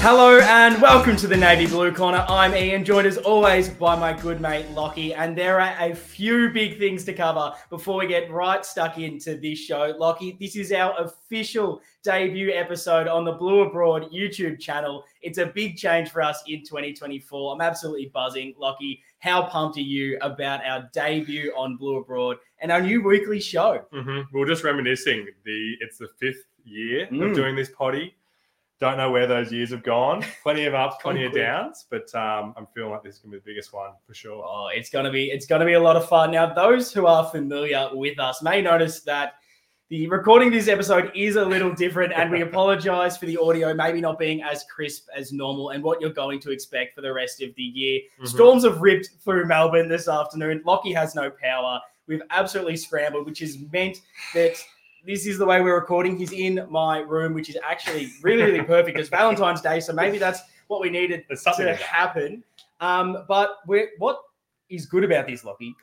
Hello and welcome to the Navy Blue Corner. I'm Ian, joined as always by my good mate Lockie, and there are a few big things to cover before we get right stuck into this show. Lockie, this is our official debut episode on the Blue Abroad YouTube channel. It's a big change for us in 2024. I'm absolutely buzzing. Lockie, how pumped are you about our debut on Blue Abroad and our new weekly show? Mm-hmm. We are just reminiscing. The it's the fifth year Mm. of doing this potty. Don't know where those years have gone. Plenty of ups, plenty of downs, but um, I'm feeling like this is gonna be the biggest one for sure. Oh, it's gonna be it's gonna be a lot of fun. Now, those who are familiar with us may notice that the recording of this episode is a little different, and we apologize for the audio maybe not being as crisp as normal and what you're going to expect for the rest of the year. Mhm. Storms have ripped through Melbourne this afternoon. Lockie has no power. We've absolutely scrambled, which has meant that this is the way we're recording. He's in my room, which is actually really, really perfect. It's Valentine's Day, so maybe that's what we needed something to happen. Um, but we're, what is good about this, Lockie,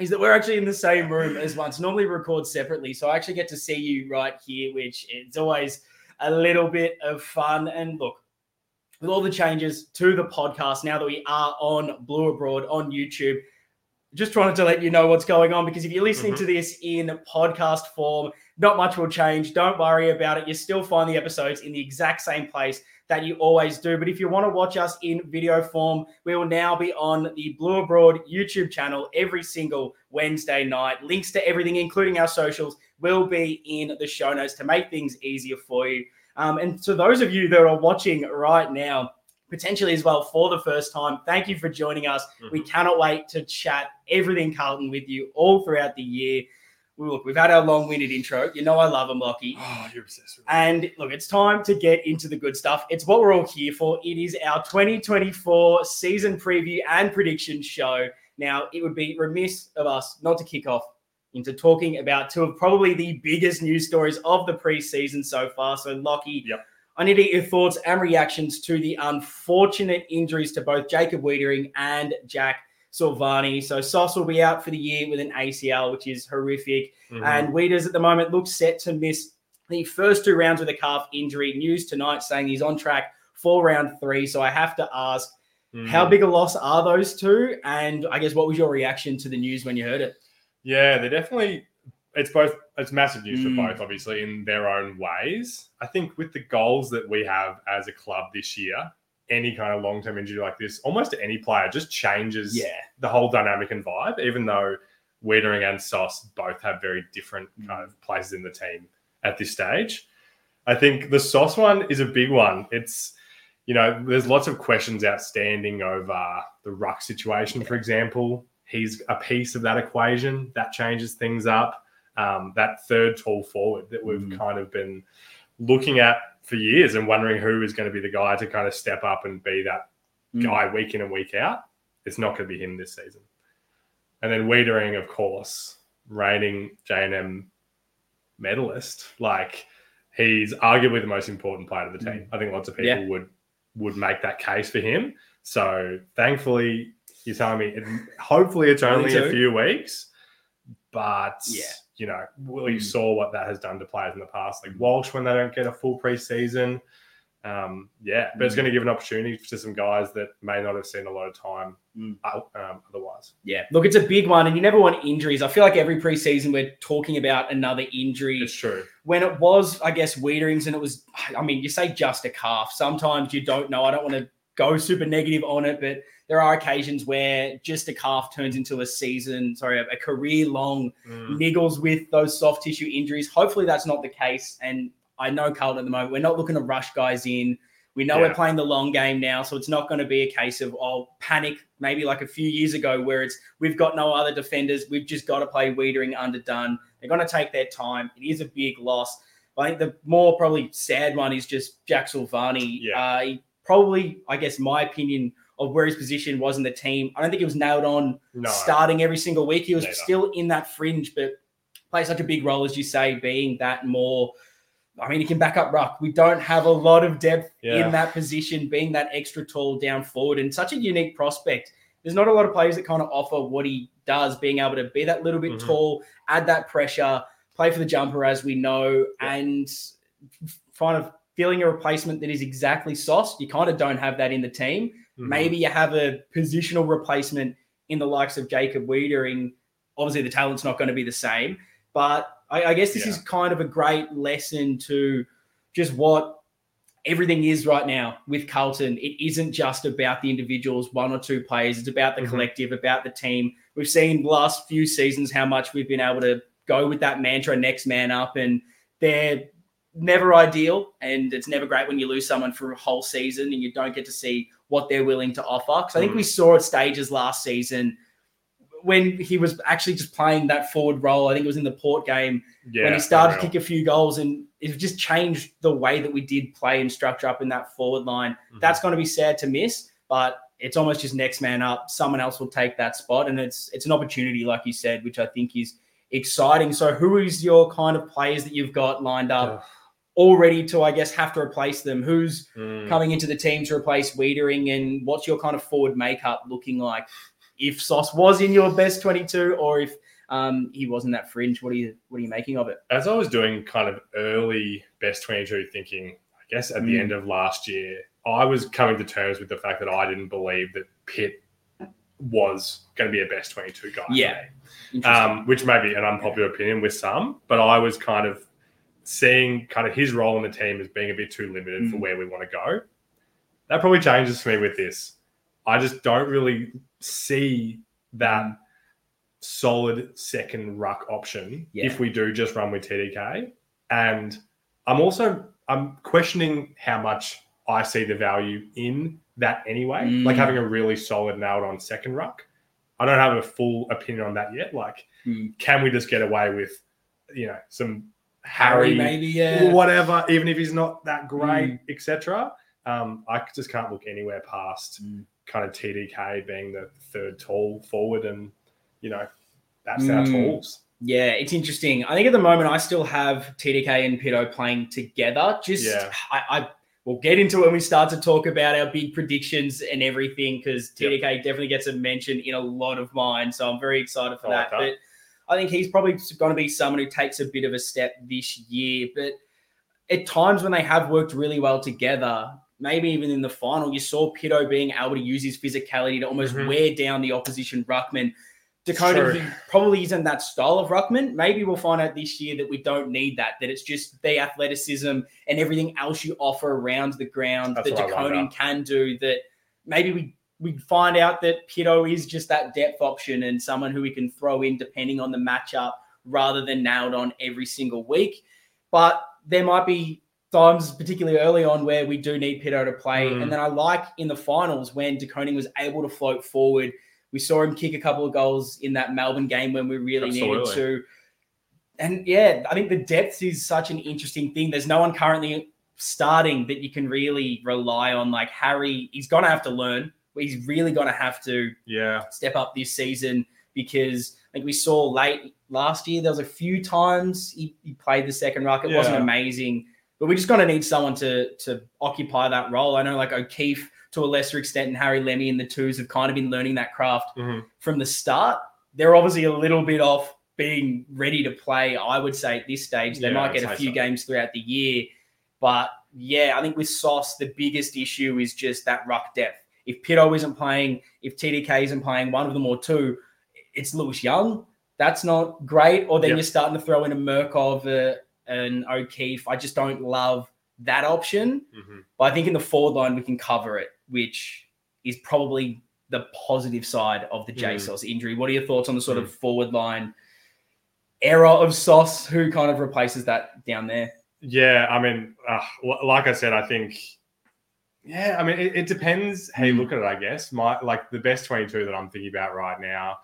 is that we're actually in the same room as once. Normally we record separately, so I actually get to see you right here, which it's always a little bit of fun. And look, with all the changes to the podcast, now that we are on Blue Abroad on YouTube, just trying to let you know what's going on because if you're listening Mhm. to this in podcast form, not much will change. Don't worry about it. You still find the episodes in the exact same place that you always do. But if you want to watch us in video form, we will now be on the Blue Abroad YouTube channel every single Wednesday night. Links to everything, including our socials, will be in the show notes to make things easier for you. Um, and to those of you that are watching right now, potentially as well for the first time, thank you for joining us. We cannot wait to chat everything Carlton with you all throughout the year. Look, we've had our long-winded intro. You know I love them, Lockie. Oh, you're obsessed with And look, it's time to get into the good stuff. It's what we're all here for. It is our 2024 season preview and prediction show. Now, it would be remiss of us not to kick off into talking about two of probably the biggest news stories of the preseason so far. So, Lockie, Yep. I need to get your thoughts and reactions to the unfortunate injuries to both Jacob Weitering and Jack Silvagni. So, Sauce will be out for the year with an ACL, which is horrific. Mhm. And Weeders at the moment looks set to miss the first two rounds with a calf injury. News tonight saying he's on track for round three. So I have to ask, Mhm. how big a loss are those two? And I guess what was your reaction to the news when you heard it? Yeah, they're definitely. It's both. It's massive news Mm. for both, obviously, in their own ways. I think with the goals that we have as a club this year, any kind of long-term injury like this, almost to any player, just changes the whole dynamic and vibe. Even though Weitering and Sauce both have very different kind of places in the team at this stage, I think the Sauce one is a big one. It's you know, there's lots of questions outstanding over the ruck situation, for example. He's a piece of that equation that changes things up. Um, that third tall forward that we've Mm. kind of been looking at for years and wondering who is going to be the guy to kind of step up and be that Mm. guy week in and week out. It's not going to be him this season. And then Weitering, of course, reigning J&M medalist. Like he's arguably the most important player of the team. I think lots of people Yeah. would would make that case for him. So thankfully, you're telling me it, hopefully it's only Only a few weeks, but Yeah. You know, we Mm. saw what that has done to players in the past, like Walsh when they don't get a full preseason. Um, yeah, but it's Mm. going to give an opportunity to some guys that may not have seen a lot of time uh, um, otherwise. Yeah. Look, it's a big one, and you never want injuries. I feel like every preseason we're talking about another injury. It's true. when it was, I guess, Weitering's and it was, I mean, you say just a calf. Sometimes you don't know. I don't want to go super negative on it, but there are occasions where just a calf turns into a season, sorry, a, career long Mm. niggles with those soft tissue injuries. Hopefully that's not the case. And I know Carlton at the moment, we're not looking to rush guys in. We know Yeah. we're playing the long game now, so it's not going to be a case of oh panic, maybe like a few years ago where it's we've got no other defenders, we've just got to play Weitering underdone. They're going to take their time. It is a big loss. I think the more probably sad one is just Jack Silvagni. Yeah. Uh, he probably, I guess, my opinion of where his position was in the team. I don't think it was nailed on No. starting every single week. He was Neither. still in that fringe, but plays such a big role, as you say, being that more. I mean, he can back up ruck. We don't have a lot of depth Yeah. in that position, being that extra tall down forward, and such a unique prospect. There's not a lot of players that kind of offer what he does, being able to be that little bit Mhm. tall, add that pressure, play for the jumper, as we know, Yeah. and kind of filling a replacement that is exactly Sauce. You kind of don't have that in the team. Mm-hmm. Maybe you have a positional replacement in the likes of Jacob Weitering. Obviously, the talent's not going to be the same, but I, I guess this yeah. is kind of a great lesson to just what everything is right now with Carlton. It isn't just about the individuals, one or two players. It's about the mm-hmm. collective, about the team. We've seen the last few seasons how much we've been able to go with that mantra, next man up, and they're never ideal. And it's never great when you lose someone for a whole season and you don't get to see what they're willing to offer. Because I think mm. we saw at stages last season when he was actually just playing that forward role. I think it was in the Port game yeah, when he started to kick a few goals and it just changed the way that we did play and structure up in that forward line. Mm-hmm. That's going to be sad to miss, but it's almost just next man up. Someone else will take that spot, and it's it's an opportunity, like you said, which I think is exciting. So, who is your kind of players that you've got lined up? Already to, I guess, have to replace them. Who's mm. coming into the team to replace Weitering, and what's your kind of forward makeup looking like? If Sauce was in your best twenty-two, or if um, he wasn't that fringe. What are you what are you making of it? As I was doing kind of early best 22 thinking, I guess at mm. the end of last year, I was coming to terms with the fact that I didn't believe that Pitt was going to be a best 22 guy. Yeah. Um, which may be an unpopular opinion with some, but I was kind of seeing kind of his role in the team as being a bit too limited mm. for where we want to go. That probably changes for me with this. I just don't really see that mm solid second ruck option yeah. if we do just run with TDK. And I'm also I'm questioning how much I see the value in that anyway. Mm. Like having a really solid nailed on second ruck. I don't have a full opinion on that yet. Like, mm. can we just get away with, you know, some Harry, maybe, yeah, whatever, even if he's not that great, mm. etc. Um, I just can't look anywhere past mm. kind of TDK being the third tall forward and you know, that's mm. our tools. Yeah, it's interesting. I think at the moment I still have TDK and Pito playing together. Just yeah. I, I we'll get into it when we start to talk about our big predictions and everything because TDK yep. definitely gets a mention in a lot of mine. So I'm very excited for that. that. But I think he's probably going to be someone who takes a bit of a step this year. But at times when they have worked really well together, maybe even in the final, you saw Pito being able to use his physicality to almost mm-hmm. wear down the opposition ruckman Dakota probably isn't that style of ruckman. Maybe we'll find out this year that we don't need that. That it's just the athleticism and everything else you offer around the ground That's that Dakota can do. That maybe we we find out that Pito is just that depth option and someone who we can throw in depending on the matchup rather than nailed on every single week. But there might be times, particularly early on, where we do need Pito to play. Mm. And then I like in the finals when De Koning was able to float forward we saw him kick a couple of goals in that Melbourne game when we really Absolutely. needed to. And yeah, I think the depth is such an interesting thing. There's no one currently starting that you can really rely on. Like Harry, he's going to have to learn. He's really going to have to yeah step up this season because I think we saw late last year there was a few times he, he played the second ruck. It yeah. wasn't amazing, but we're just going to need someone to to occupy that role. I know like O'Keefe to a lesser extent, and Harry Lemmey and the twos have kind of been learning that craft mm-hmm. from the start. They're obviously a little bit off being ready to play, I would say, at this stage. They yeah, might get a few so. games throughout the year. But yeah, I think with Sauce, the biggest issue is just that ruck depth. If Pito isn't playing, if TDK isn't playing, one of them or two, it's Lewis Young. That's not great. Or then yep. you're starting to throw in a Mirkov, uh, and O'Keefe. I just don't love that option. Mm-hmm. But I think in the forward line, we can cover it which is probably the positive side of the J mm. Sauce injury. What are your thoughts on the sort mm. of forward line era of Sauce? Who kind of replaces that down there? Yeah, I mean, uh, like I said, I think. Yeah, I mean, it, it depends how you look at it. I guess my like the best twenty-two that I'm thinking about right now.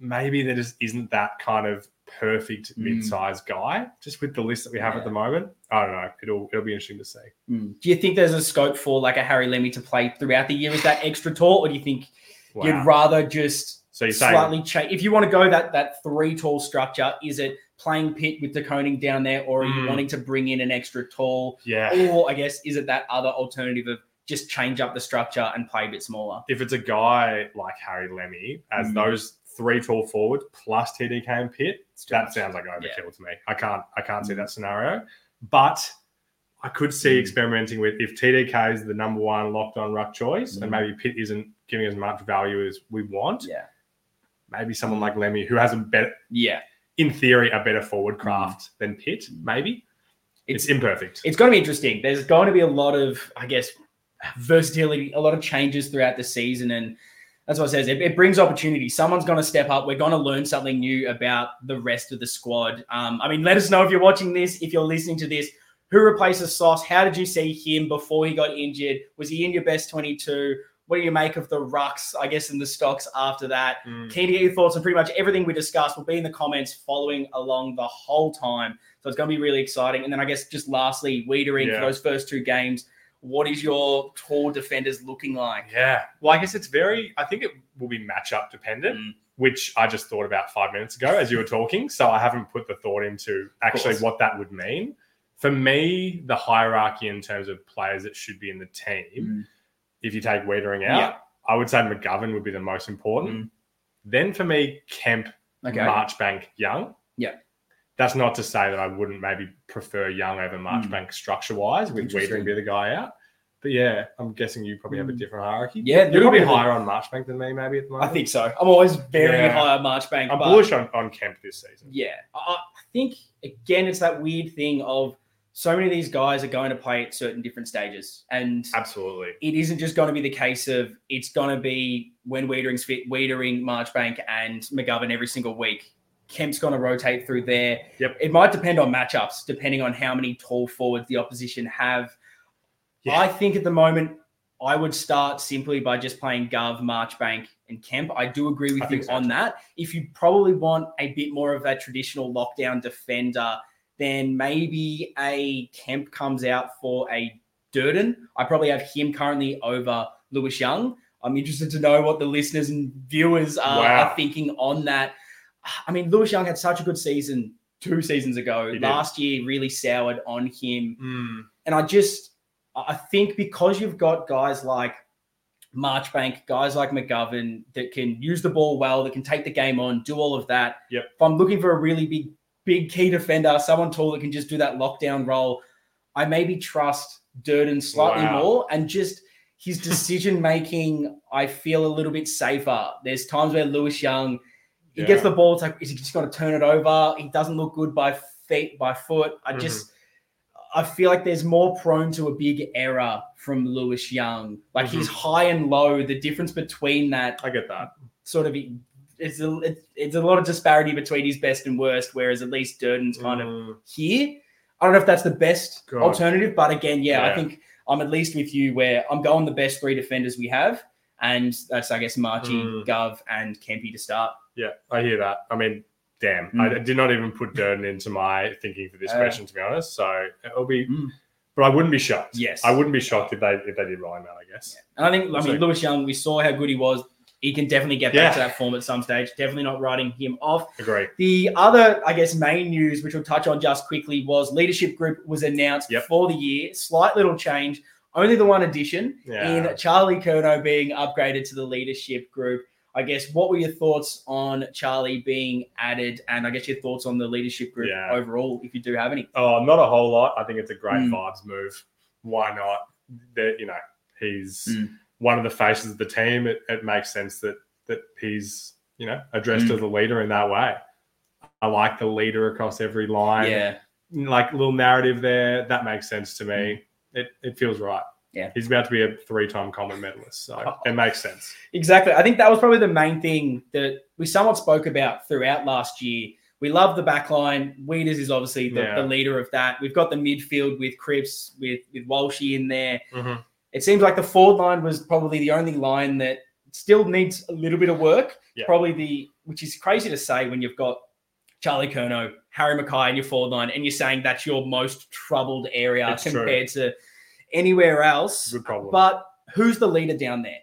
Maybe there just isn't that kind of perfect mm. mid-sized guy, just with the list that we have yeah. at the moment. I don't know. It'll it'll be interesting to see. Mm. Do you think there's a scope for like a Harry Lemmey to play throughout the year? Is that extra tall, or do you think wow. you'd rather just so you're slightly change? If you want to go that that three tall structure, is it playing Pitt with De Koning down there, or are mm. you wanting to bring in an extra tall? Yeah. Or I guess is it that other alternative of just change up the structure and play a bit smaller? If it's a guy like Harry Lemmey, as mm. those three tall forward plus TDK and Pitt, that sounds like overkill yeah. to me. I can't I can't see mm. that scenario. But I could see Mm. experimenting with if TDK is the number one locked on ruck choice, and Mm. maybe Pitt isn't giving as much value as we want. Yeah. Maybe someone like Lemmey, who has a better, Yeah. In theory, a better forward craft than Pitt. Maybe it's, It's imperfect. it's going to be interesting. There's going to be a lot of, I guess, versatility, a lot of changes throughout the season, and that's what it says. It, it brings opportunity. Someone's going to step up. We're going to learn something new about the rest of the squad. Um, I mean, let us know if you're watching this, if you're listening to this. Who replaces Sauce? How did you see him before he got injured? Was he in your best 22? What do you make of the rucks, I guess, in the stocks after that? Mm. Keen to get your thoughts on pretty much everything we discussed. will be in the comments following along the whole time. So it's going to be really exciting. And then I guess just lastly, Weitering Yeah. for those first two games. What is your tall defenders looking like? Yeah. Well, I guess it's very, I think it will be matchup dependent, Mm. which I just thought about five minutes ago as you were talking. So I haven't put the thought into actually what that would mean. For me, the hierarchy in terms of players that should be in the team, Mm. If you take Weitering out, Yeah. I would say McGovern would be the most important. Mm. Then for me, Kemp, Okay. Marchbank, Young. Yeah. That's not to say that I wouldn't maybe prefer Young over Marchbank structure wise, with Mm. Weitering be the guy out. But yeah, I'm guessing you probably have a Mm. different hierarchy. Yeah, you're probably higher on Marchbank than me, maybe at the moment. I think so. I'm always very Yeah. high on Marchbank. I'm bullish on, on Kemp this season. Yeah. I, I think, again, it's that weird thing of so many of these guys are going to play at certain different stages. And Absolutely. it isn't just going to be the case of it's going to be when Weitering's fit, Weitering, Marchbank, and McGovern every single week. Kemp's going to rotate through there. Yep. It might depend on matchups, depending on how many tall forwards the opposition have. Yeah. I think at the moment, I would start simply by just playing Gov, Marchbank, and Kemp. I do agree with I you so on too. that. If you probably want a bit more of that traditional lockdown defender, then maybe a Kemp comes out for a Durden. I probably have him currently over Lewis Young. I'm interested to know what the listeners and viewers are, Wow. are thinking on that. I mean, Lewis Young had such a good season two seasons ago. He did. Last year really soured on him. Mm. And I just, I think because you've got guys like Marchbank, guys like McGovern that can use the ball well, that can take the game on, do all of that. Yep. If I'm looking for a really big, big key defender, someone tall that can just do that lockdown role, I maybe trust Durden slightly Wow. more and just his decision making. I feel a little bit safer. There's times where Lewis Young, he gets the ball. It's like, is he just going to turn it over? He doesn't look good by feet, by foot. I Mhm. just, I feel like there's more prone to a big error from Lewis Young. Like Mm-hmm. he's high and low. The difference between that I get that. sort of it's a it's, it's a lot of disparity between his best and worst. Whereas at least Durden's kind of Mm. here. I don't know if that's the best God. alternative, but again, yeah, I think I'm at least with you where I'm going the best three defenders we have, and that's I guess Marchi, Mm. Gov, and Kempy to start. Yeah, I hear that. I mean, damn, Mm. I did not even put Durden into my thinking for this Uh, question, to be honest. So it'll be, Mm. but I wouldn't be shocked. Yes. I wouldn't be shocked if they if they did out. I guess. And I think, I mean, see. Lewis Young, we saw how good he was. He can definitely get back Yeah. to that form at some stage. Definitely not writing him off. Agree. The other, I guess, main news, which we'll touch on just quickly, was leadership group was announced Yep. for the year. Slight little change. Only the one addition Yeah. in Charlie Curnow being upgraded to the leadership group. I guess what were your thoughts on Charlie being added, and I guess your thoughts on the leadership group Yeah. overall, if you do have any. Oh, not a whole lot. I think it's a great Mm. vibes move. Why not? That you know, he's Mm. One of the faces of the team. It, it makes sense that that he's you know addressed Mm. as a leader in that way. I like the leader across every line. Yeah, like little narrative there. That makes sense to me. It it feels right. Yeah. He's about to be a three-time Coleman medalist, so it makes sense. Exactly. I think that was probably the main thing that we somewhat spoke about throughout last year. We love the back line. Weeders is obviously the, Yeah. the leader of that. We've got the midfield with Cripps, with, with Walshy in there. Mhm. It seems like the forward line was probably the only line that still needs a little bit of work. Yeah. Probably the, which is crazy to say when you've got Charlie Curnow, Harry McKay in your forward line, and you're saying that's your most troubled area It's true. compared to anywhere else. Good problem. But who's the leader down there?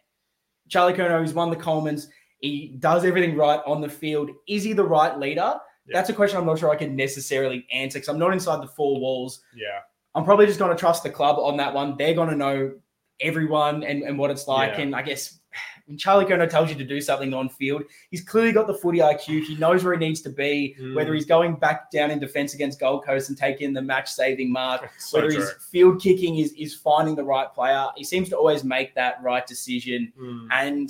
Charlie Curnow, who's won the Colemans. He does everything right on the field. Is he the right leader? Yeah. That's a question I'm not sure I can necessarily answer because I'm not inside the four walls. yeah, I'm probably just going to trust the club on that one. They're going to know everyone and, and what it's like. Yeah. And I guess when Charlie Curnow tells you to do something on field, he's clearly got the footy IQ. He knows where he needs to be, Mm. whether he's going back down in defense against Gold Coast and taking the match saving mark, So whether true. he's field kicking is, is finding the right player. He seems to always make that right decision. Mm. And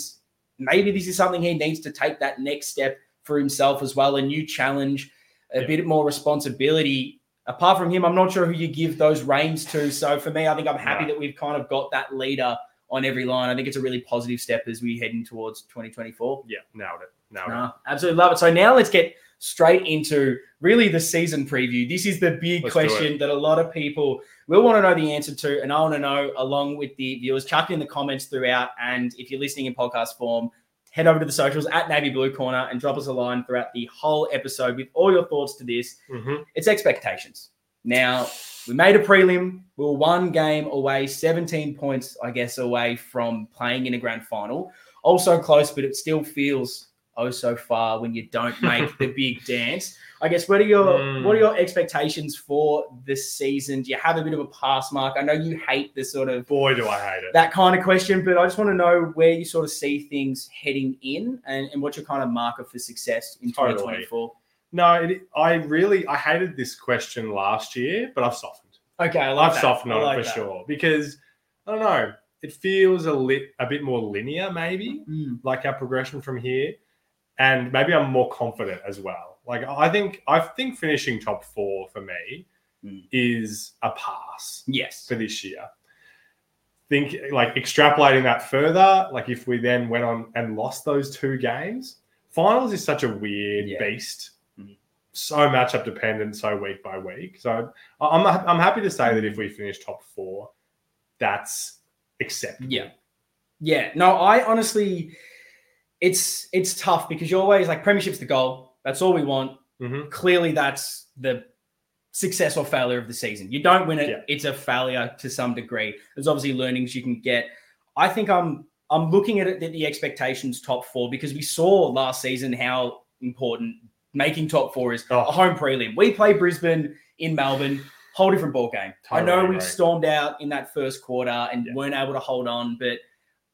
maybe this is something he needs to take that next step for himself as well a new challenge, a Yeah. bit more responsibility. Apart from him, I'm not sure who you give those reins to. So for me, I think I'm happy that we've kind of got that leader on every line. I think it's a really positive step as we head in towards 2024. Yeah, nailed it. Nailed it. Absolutely love it. So now let's get straight into really the season preview. This is the big Let's question that a lot of people will want to know the answer to, and I want to know along with the viewers. Chuck in the comments throughout, and if you're listening in podcast form, head over to the socials at Navy Blue Corner and drop us a line throughout the whole episode with all your thoughts to this. Mhm. It's expectations. Now, we made a prelim. We were one game away, 17 points, I guess, away from playing in a grand final. Also close, but it still feels oh so far when you don't make the big dance. I guess what are your Mm. what are your expectations for this season? Do you have a bit of a pass mark? I know you hate this sort of Boy, do I hate it. that kind of question, but I just want to know where you sort of see things heading in and, and what's your kind of marker for success in Totally. 2024. no, it, I really I hated this question last year, but I've softened. Okay, I like I've that. softened on like it for that. sure because I don't know. It feels a lit a bit more linear, maybe Mm. like our progression from here, and maybe I'm more confident as well. Like I think I think finishing top four for me Mm. is a pass Yes. for this year. Think like extrapolating that further, like if we then went on and lost those two games, finals is such a weird Yeah. beast. Mhm. So matchup dependent, so week by week. So I- I'm I'm happy to say that if we finish top four, that's acceptable. Yeah. Yeah. No, I honestly it's it's tough because you're always like premiership's the goal. That's all we want. Mhm. Clearly that's the success or failure of the season. You don't win it, Yeah. it's a failure to some degree. There's obviously learnings you can get. I think I'm I'm looking at it at the expectations top four because we saw last season how important making top four is Oh. a home prelim. We play Brisbane in Melbourne, whole different ball game. I know Totally we stormed out in that first quarter and Yeah. weren't able to hold on, but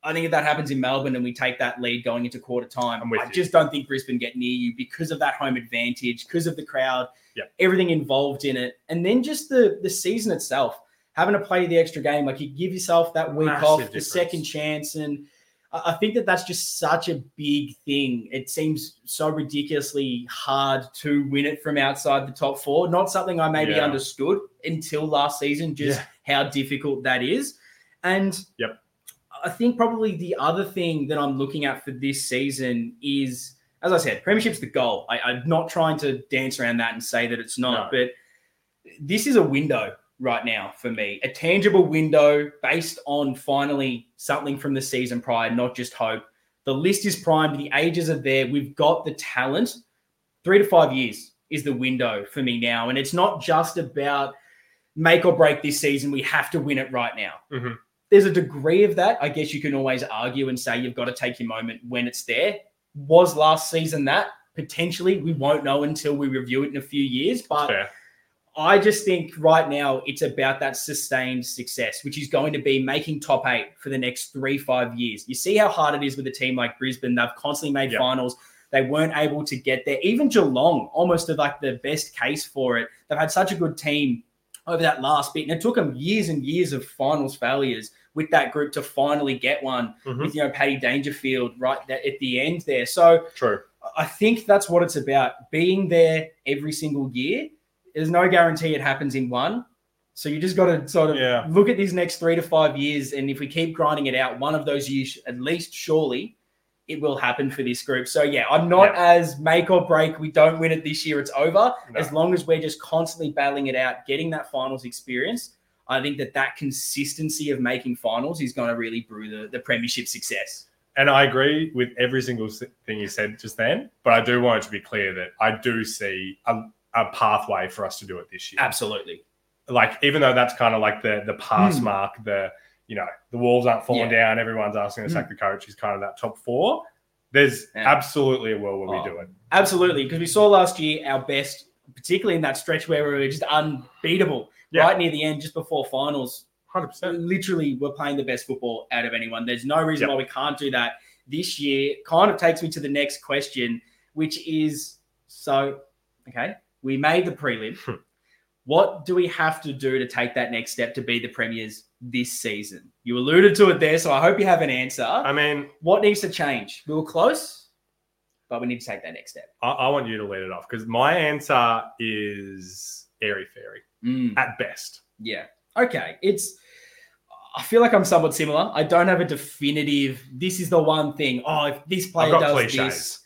I think if that happens in Melbourne and we take that lead going into quarter time, I you. just don't think Brisbane get near you because of that home advantage, because of the crowd, Yep. everything involved in it, and then just the the season itself. Having to play the extra game, like you give yourself that week Massive off, the second chance, and I I think that that's just such a big thing. It seems so ridiculously hard to win it from outside the top four. Not something I maybe Yeah. understood until last season, just Yeah. how difficult that is. And Yep. I think probably the other thing that I'm looking at for this season is, as I said, Premiership's the goal. I, I'm not trying to dance around that and say that it's not, No. but this is a window right now for me, a tangible window based on finally something from the season prior, not just hope. The list is primed, the ages are there, we've got the talent. Three to five years is the window for me now. And it's not just about make or break this season. We have to win it right now. Mhm. There's a degree of that. I guess you can always argue and say you've got to take your moment when it's there. Was last season that? Potentially, we won't know until we review it in a few years. But. I just think right now it's about that sustained success, which is going to be making top eight for the next three, five years. You see how hard it is with a team like Brisbane. They've constantly made Yeah. finals. They weren't able to get there. Even Geelong, almost like the best case for it. They've had such a good team over that last bit. And it took them years and years of finals failures with that group to finally get one Mhm. with, you know, Paddy Dangerfield right there at the end there. So True. I think that's what it's about. Being there every single year. There's no guarantee it happens in one. So you just got to sort of Yeah. look at these next three to five years. And if we keep grinding it out, one of those years, at least surely, it will happen for this group. So yeah, I'm not Yeah. as make or break. We don't win it this year, it's over. No. As long as we're just constantly battling it out, getting that finals experience. I think that that consistency of making finals is going to really brew the, the premiership success. And I agree with every single thing you said just then, but I do want it to be clear that I do see a, a pathway for us to do it this year. Absolutely. Like, even though that's kind of like the the pass Hmm. mark, the you know the walls aren't falling Yeah. down, everyone's asking to sack the coach. He's kind of that top four. There's Yeah. absolutely a world where Oh. we do it. Absolutely, because we saw last year our best, particularly in that stretch where we were just unbeatable Yeah. right near the end, just before finals. hundred percent. Literally, we're playing the best football out of anyone. There's no reason Yep. why we can't do that this year. Kind of takes me to the next question, which is so okay. We made the prelim. Hmm. what do we have to do to take that next step to be the premiers this season? You alluded to it there, so I hope you have an answer. I mean, what needs to change? We were close, but we need to take that next step. I, I want you to lead it off because my answer is airy fairy Mm. at best. Yeah. Okay. It's. I feel like I'm somewhat similar. I don't have a definitive. This is the one thing. Oh, if this player does cliches. this,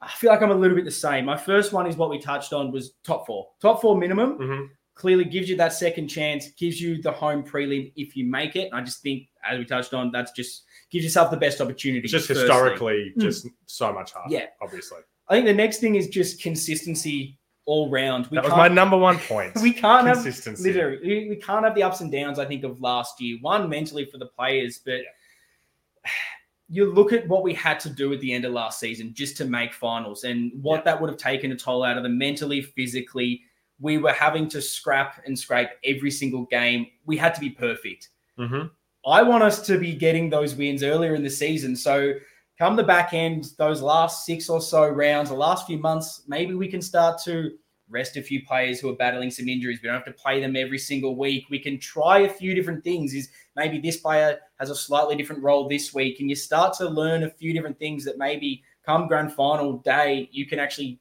I feel like I'm a little bit the same. My first one is what we touched on was top four. Top four minimum Mhm. clearly gives you that second chance, gives you the home prelim if you make it. And I just think, as we touched on, that's just gives yourself the best opportunity. It's just firstly. historically Mm. just so much harder. Yeah. obviously. I think the next thing is just consistency all round. We that was my number one point. we can't have Consistency. literally we, we can't have the ups and downs i think of last year one mentally for the players but you look at what we had to do at the end of last season just to make finals and what Yeah. that would have taken a toll out of them mentally physically we were having to scrap and scrape every single game we had to be perfect Mhm. I want us to be getting those wins earlier in the season. So come the back end, those last six or so rounds, the last few months, maybe we can start to rest a few players who are battling some injuries. We don't have to play them every single week. We can try a few different things. Is maybe this player has a slightly different role this week, and you start to learn a few different things that maybe come grand final day you can actually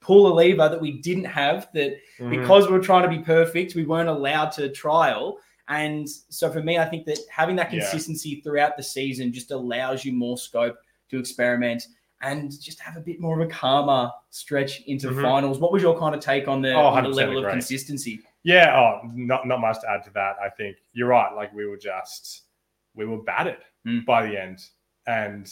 pull a lever that we didn't have that Mhm. because we are trying to be perfect, we weren't allowed to trial. And so for me, I think that having that Yeah. consistency throughout the season just allows you more scope to experiment and just have a bit more of a calmer stretch into Mhm. finals. What was your kind of take on the, Oh, on the level of consistency? Yeah, oh, not not much to add to that. I think you're right. Like we were just we were battered Mm. by the end, and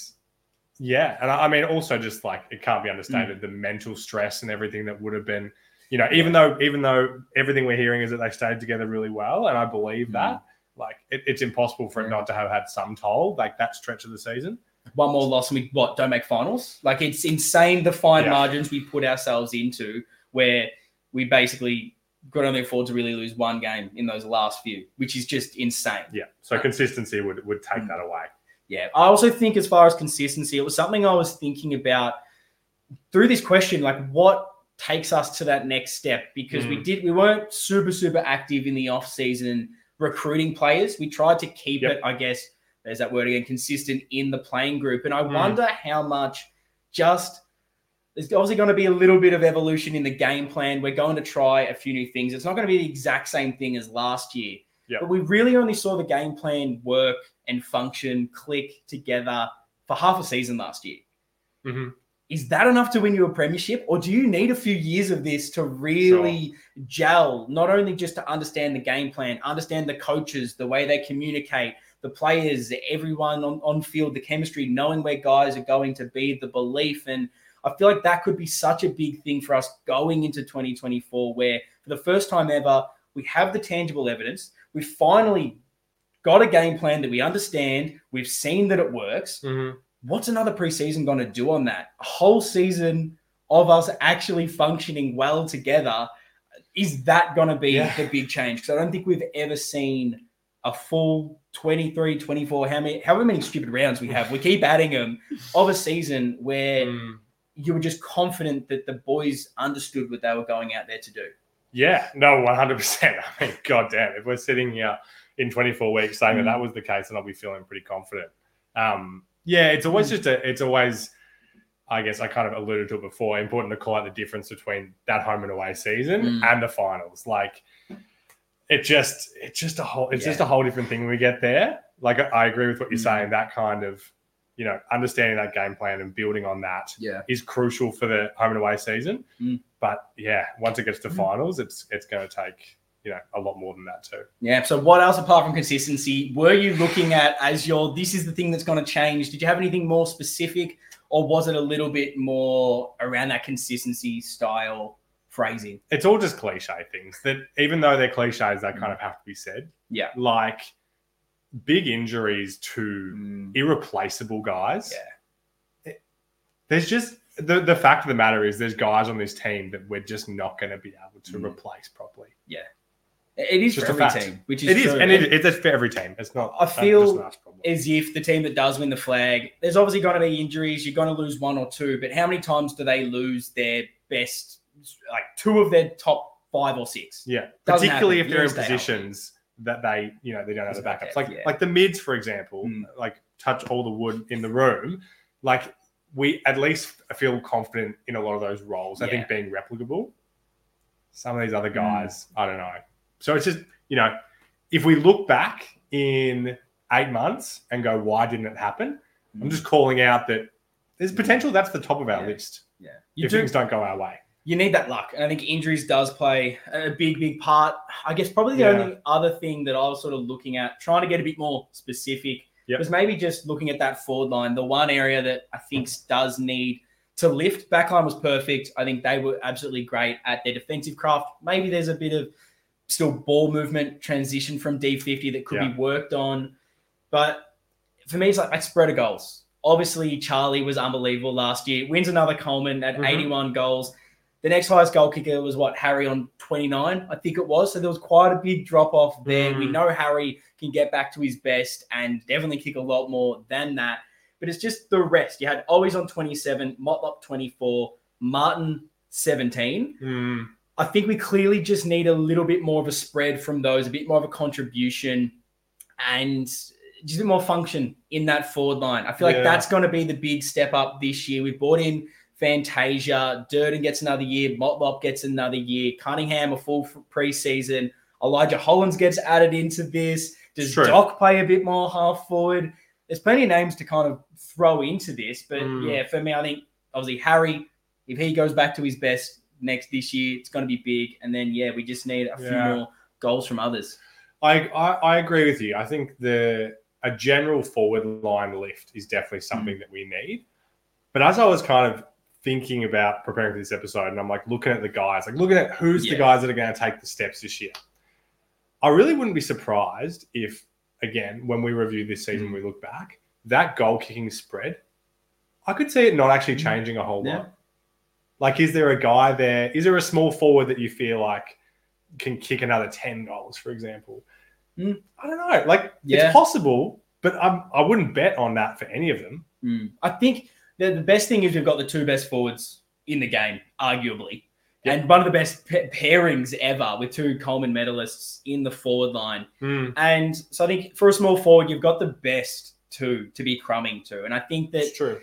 yeah, and I, I mean also just like it can't be Mm. understated the mental stress and everything that would have been, you know, even though even though everything we're hearing is that they stayed together really well, and I believe that. Like it, it's impossible for it. Not to have had some toll, like that stretch of the season. One more loss and we what don't make finals? Like it's insane the fine Yeah. margins we put ourselves into where we basically could only afford to really lose one game in those last few, which is just insane. Yeah, so consistency would would take Mm. that away. Yeah, I also think as far as consistency, it was something I was thinking about through this question, like what takes us to that next step because we Mm. did we weren't super super active in the off season recruiting players. We tried to keep Yep. it, I guess, there's that word again, consistent in the playing group, and I Mm. wonder how much just there's obviously going to be a little bit of evolution in the game plan. We're going to try a few new things. It's not going to be the exact same thing as last year. Yep. But we really only saw the game plan work and function, click together for half a season last year. Mhm. Is that enough to win you a premiership? Or do you need a few years of this to really gel, not only just to understand the game plan, understand the coaches, the way they communicate, the players, everyone on, on field, the chemistry, knowing where guys are going to be, the belief. And I feel like that could be such a big thing for us going into 2024, where for the first time ever, we have the tangible evidence. We've finally got a game plan that we understand. We've seen that it works. Mhm. What's another preseason going to do on that? A whole season of us actually functioning well together. Is that going to be Yeah. the big change? Because I don't think we've ever seen a full 23, 24, how many, however many stupid rounds we have. We keep adding them of a season where Mm. you were just confident that the boys understood what they were going out there to do. Yeah, no, one hundred percent. I mean, goddamn, if we're sitting here in twenty four weeks saying Mm. that that was the case, then I'll be feeling pretty confident. Um, yeah, it's always just a, it's always, I guess I kind of alluded to it before. Important to call out the difference between that home and away season Mm. and the finals. Like, it just, it's just a whole, it's just a whole different thing when we get there. Like, I, agree with what you're Mm. saying. That kind of, you know, understanding that game plan and building on that Yeah. is crucial for the home and away season. Mm. But yeah, once it gets to Mm. finals, it's it's going to take you know a lot more than that too. Yeah. So, what else apart from consistency were you looking at as your this is the thing that's going to change? Did you have anything more specific, or was it a little bit more around that consistency style phrasing? It's all just cliche things that even though they're cliches, they kind of have to be said. Yeah. like big injuries to irreplaceable guys. Yeah. It- there's just the the fact of the matter is there's guys on this team that we're just not going to be able to Mm. replace properly. It is Just for a every fact. team, which is It is, true. and it, it's for every team. It's not. I uh, feel just an Arsenal problem. as if the team that does win the flag, there's obviously going to be injuries. You're going to lose one or two, but how many times do they lose their best, like two of their top five or six? Yeah, Doesn't particularly happen. if they're in stay healthy. positions that they, you know, they don't have the backups. Like yeah. like the mids, for example, Mm. like touch all the wood in the room. Like we at least feel confident in a lot of those roles. I Yeah. think being replicable. Some of these other Mm. guys, I don't know. So it's just you know, if we look back in eight months and go, why didn't it happen? I'm mm. just calling out that there's mm. potential. That's the top of our Yeah. list. yeah. You if do things don't go our way. you need that luck. And I think injuries does play a big, big part. I guess probably the Yeah. only other thing that I was sort of looking at, trying to get a bit more specific, Yep. was maybe just looking at that forward line. The one area that I think does need to lift. Backline was perfect. I think they were absolutely great at their defensive craft. Maybe there's a bit of still ball movement transition from D50 that could Yeah. be worked on. But for me, it's like I spread of goals. Obviously, Charlie was unbelievable last year. Wins another Coleman at Mhm. 81 goals. The next highest goal kicker was what Harry on 29, I think it was. So there was quite a big drop off there. We Mm. know Harry can get back to his best and definitely kick a lot more than that. But it's just the rest. You had always on 27, Motlop 24, Martin 17. Mm, I think we clearly just need a little bit more of a spread from those, a bit more of a contribution, and just a bit more function in that forward line. I feel like that's going to be the big step up this year. We've brought in Fantasia, Durden gets another year, Motlop gets another year, Cunningham a full preseason, Elijah Hollands gets added into this. Does True. Doc play a bit more half forward? There's plenty of names to kind of throw into this, but Mm. yeah, for me, I think obviously Harry, if he goes back to his best next this year, it's going to be big. And then yeah, we just need a few Yeah. more goals from others. I, I I agree with you. I think the a general forward line lift is definitely something Mm. that we need. But as I was kind of thinking about preparing for this episode, and I'm like looking at the guys, like looking at who's the guys that are going to take the steps this year. I really wouldn't be surprised if, again, when we review this season, Mm. we look back, that goal kicking spread, I could see it not actually Mm. changing a whole Yeah. lot. Like, is there a guy there? Is there a small forward that you feel like can kick another 10 goals, for example? Mm. I don't know. Like, Yeah. it's possible, but I'm, I wouldn't bet on that for any of them. Mm. I think the, the best thing is we've got the two best forwards in the game, arguably. Yeah. And one of the best pa- pairings ever with two Coleman medalists in the forward line. And so I think for a small forward, you've got the best two to be crumbing to. And I think that It's true.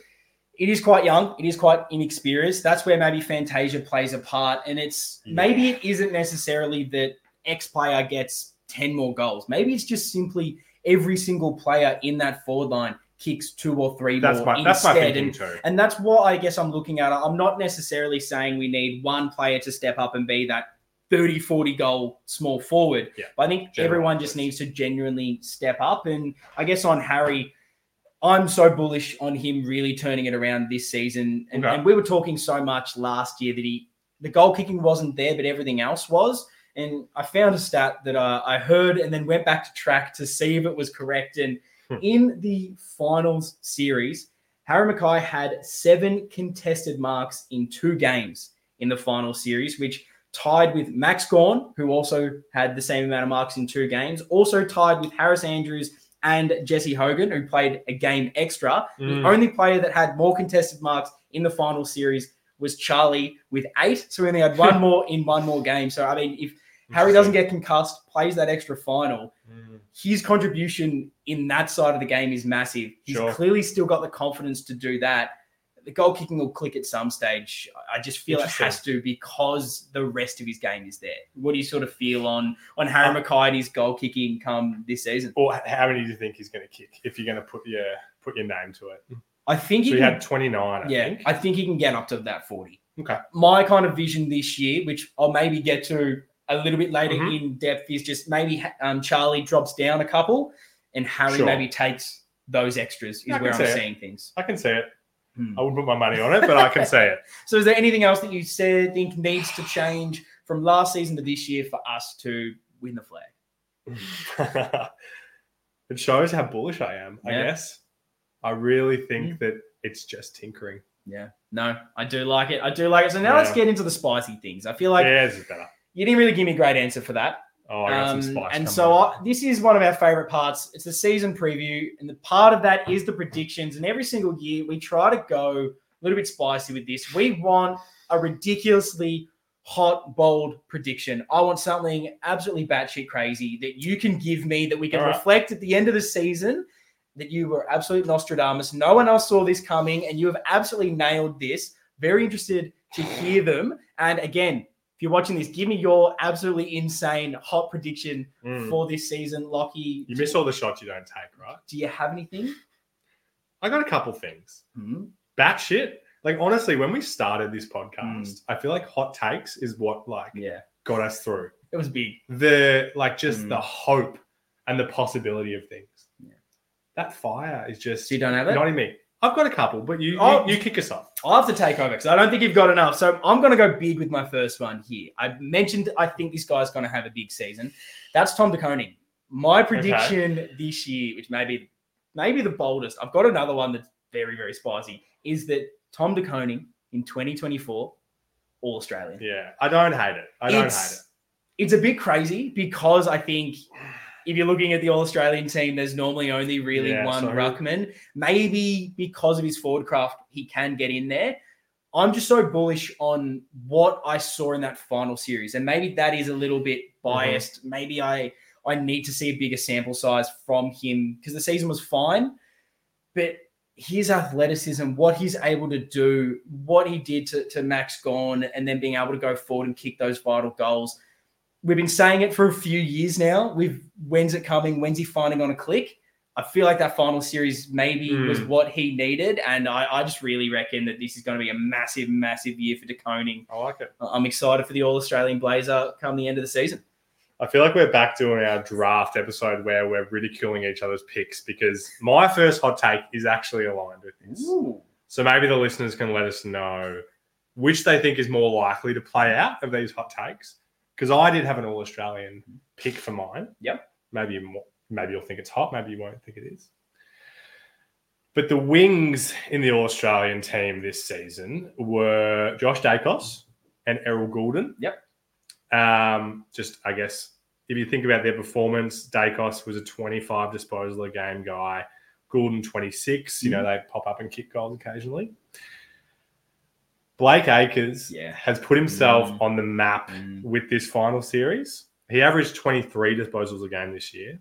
It is quite young. It is quite inexperienced. That's where maybe Fantasia plays a part. And it's Yeah. maybe it isn't necessarily that X player gets 10 more goals. Maybe it's just simply every single player in that forward line kicks two or three That's more my, that's my thinking and, too. and that's what I guess I'm looking at. I'm not necessarily saying we need one player to step up and be that 30, 40 goal small forward. Yeah. But I think General everyone just needs to genuinely step up. And I guess on Harry, I'm so bullish on him really turning it around this season. And, Okay. and we were talking so much last year that he the goal kicking wasn't there, but everything else was. And I found a stat that uh, I heard and then went back to track to see if it was correct. And Hmm. in the finals series, Harry McKay had seven contested marks in two games in the final series, which tied with Max Gawn, who also had the same amount of marks in two games, also tied with Harris Andrews and Jesse Hogan, who played a game extra. Mm. The only player that had more contested marks in the final series was Charlie with eight. So we only had one more in one more game. So, I mean, if Harry doesn't get concussed, plays that extra final, Mm. his contribution in that side of the game is massive. He's Sure. clearly still got the confidence to do that. The goal kicking will click at some stage. I just feel it has to because the rest of his game is there. What do you sort of feel on on Harry Uh, McKay and his goal kicking come this season? Or how many do you think he's going to kick if you're going to put your put your name to it? I think So he can, had 29, I yeah, think. I think he can get up to that 40. Okay. My kind of vision this year, which I'll maybe get to a little bit later Mhm. in depth, is just maybe um, Charlie drops down a couple and Harry Sure. maybe takes those extras, is where I'm see it. seeing things. I can see it. Hmm. I wouldn't put my money on it, but I can say it. So, is there anything else that you said think needs to change from last season to this year for us to win the flag? it shows how bullish I am, I guess. I really think Mm. that it's just tinkering. Yeah, no, I do like it. I do like it. So now let's get into the spicy things. I feel like yeah, this is better. you didn't really give me a great answer for that. Oh, I got Um, some and so. I, this is one of our favorite parts. It's the season preview, and the part of that is the predictions. And every single year, we try to go a little bit spicy with this. We want a ridiculously hot, bold prediction. I want something absolutely batshit crazy that you can give me that we can right. reflect at the end of the season. That you were absolute Nostradamus. No one else saw this coming, and you have absolutely nailed this. Very interested to hear them. And again, if you're watching this, give me your absolutely insane hot prediction Mm. for this season, Lockie. you miss all the shots you don't take, right? Do you have anything? I got a couple things. Hmm? Batshit. Like honestly, when we started this podcast, I feel like hot takes is what like Yeah, got us through. it was big. The like just Mm. the hope and the possibility of things. Yeah. That fire is just So you don't have it? not in me. I've got a couple, but you you, you kick us off. I'll have to take over because I don't think you've got enough. So I'm going to go big with my first one here. I mentioned I think this guy's going to have a big season. That's Tom De Koning. My prediction this year, which may be maybe the boldest, I've got another one that's very very spicy, is that Tom De Koning in 2024 All Australian. Yeah, I don't hate it. I don't hate it. It's a bit crazy because I think if you're looking at the All Australian team, there's normally only really Yeah, one so- ruckman. Maybe because of his forward craft, he can get in there. I'm just so bullish on what I saw in that final series, and maybe that is a little bit mm-hmm. biased. Maybe I I need to see a bigger sample size from him because the season was fine, but his athleticism, what he's able to do, what he did to, to Max Gawn, and then being able to go forward and kick those vital goals. We've been saying it for a few years now. We've when's it coming? When's he finally going to click? I feel like that final series maybe Mm. was what he needed, and I, I just really reckon that this is going to be a massive, massive year for De Koning. I like it. I'm excited for the All Australian Blazer come the end of the season. I feel like we're back doing our draft episode where we're ridiculing each other's picks because my first hot take is actually aligned with this. So maybe the listeners can let us know which they think is more likely to play out of these hot takes. Because I did have an All Australian pick for mine. Yep. Maybe you, maybe you'll think it's hot. Maybe you won't think it is. But the wings in the All Australian team this season were Josh Daicos and Errol Gulden. Yep. Um, just I guess if you think about their performance, Dacos was a 25 disposal a game guy. Goulden 26. You know, Mm-hmm. they pop up and kick goals occasionally. Blake Acres Yeah. has put himself Mm. on the map Mm. with this final series. He averaged 23 disposals a game this year.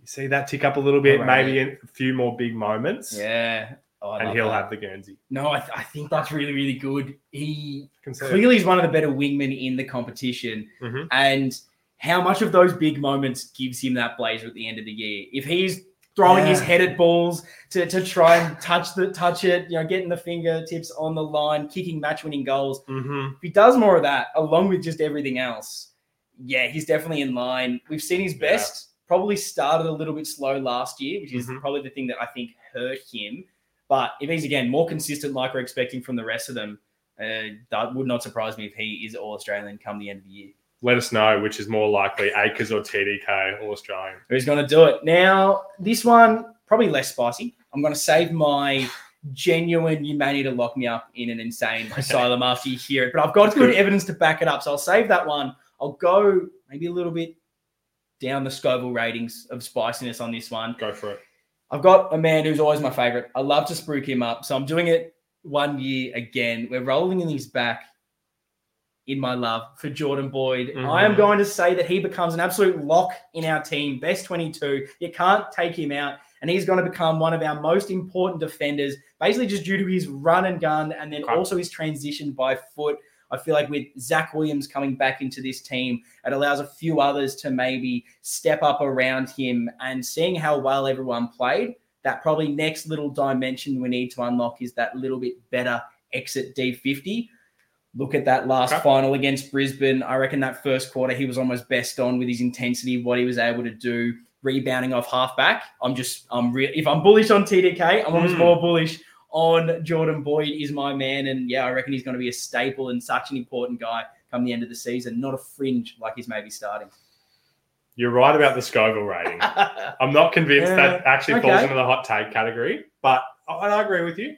You see that tick up a little bit, Alright. maybe in a few more big moments, Yeah. Oh, and he'll that. have the Guernsey. No, I, th- I think that's really, really good. He I can see it. clearly is one of the better wingmen in the competition. Mhm. And how much of those big moments gives him that blazer at the end of the year? If he's throwing his head at balls to, to try and touch the touch it, you know, getting the fingertips on the line, kicking match winning goals. Mhm. If he does more of that, along with just everything else, yeah, he's definitely in line. We've seen his Yeah. best. Probably started a little bit slow last year, which is Mhm. probably the thing that I think hurt him. But if he's again more consistent, like we're expecting from the rest of them, uh, that would not surprise me if he is all Australian come the end of the year. Let us know which is more likely, Acres or TDK, or Australian. Who's going to do it? Now, this one, probably less spicy. I'm going to save my genuine, you may need to lock me up in an insane asylum after you hear it. But I've got good evidence to back it up. So I'll save that one. I'll go maybe a little bit down the Scoville ratings of spiciness on this one. Go for it. I've got a man who's always my favorite. I love to spruik him up. So I'm doing it one year again. We're rolling in his back in my love for Jordan Boyd. Mhm. I am going to say that he becomes an absolute lock in our team, best 22. You can't take him out. And he's going to become one of our most important defenders, basically just due to his run and gun and then also his transition by foot. I feel like with Zach Williams coming back into this team, it allows a few others to maybe step up around him and seeing how well everyone played. That probably next little dimension we need to unlock is that little bit better exit D50. Look at that last Okay. final against Brisbane. I reckon that first quarter he was almost best on with his intensity, what he was able to do, rebounding off halfback. I'm just, I'm real. If I'm bullish on TDK, I'm almost Mm. more bullish on Jordan Boyd. Is my man, and yeah, I reckon he's going to be a staple and such an important guy come the end of the season. Not a fringe like he's maybe starting. You're right about the Scoville rating. I'm not convinced that Yeah, actually falls into the hot take category, but I, I agree with you.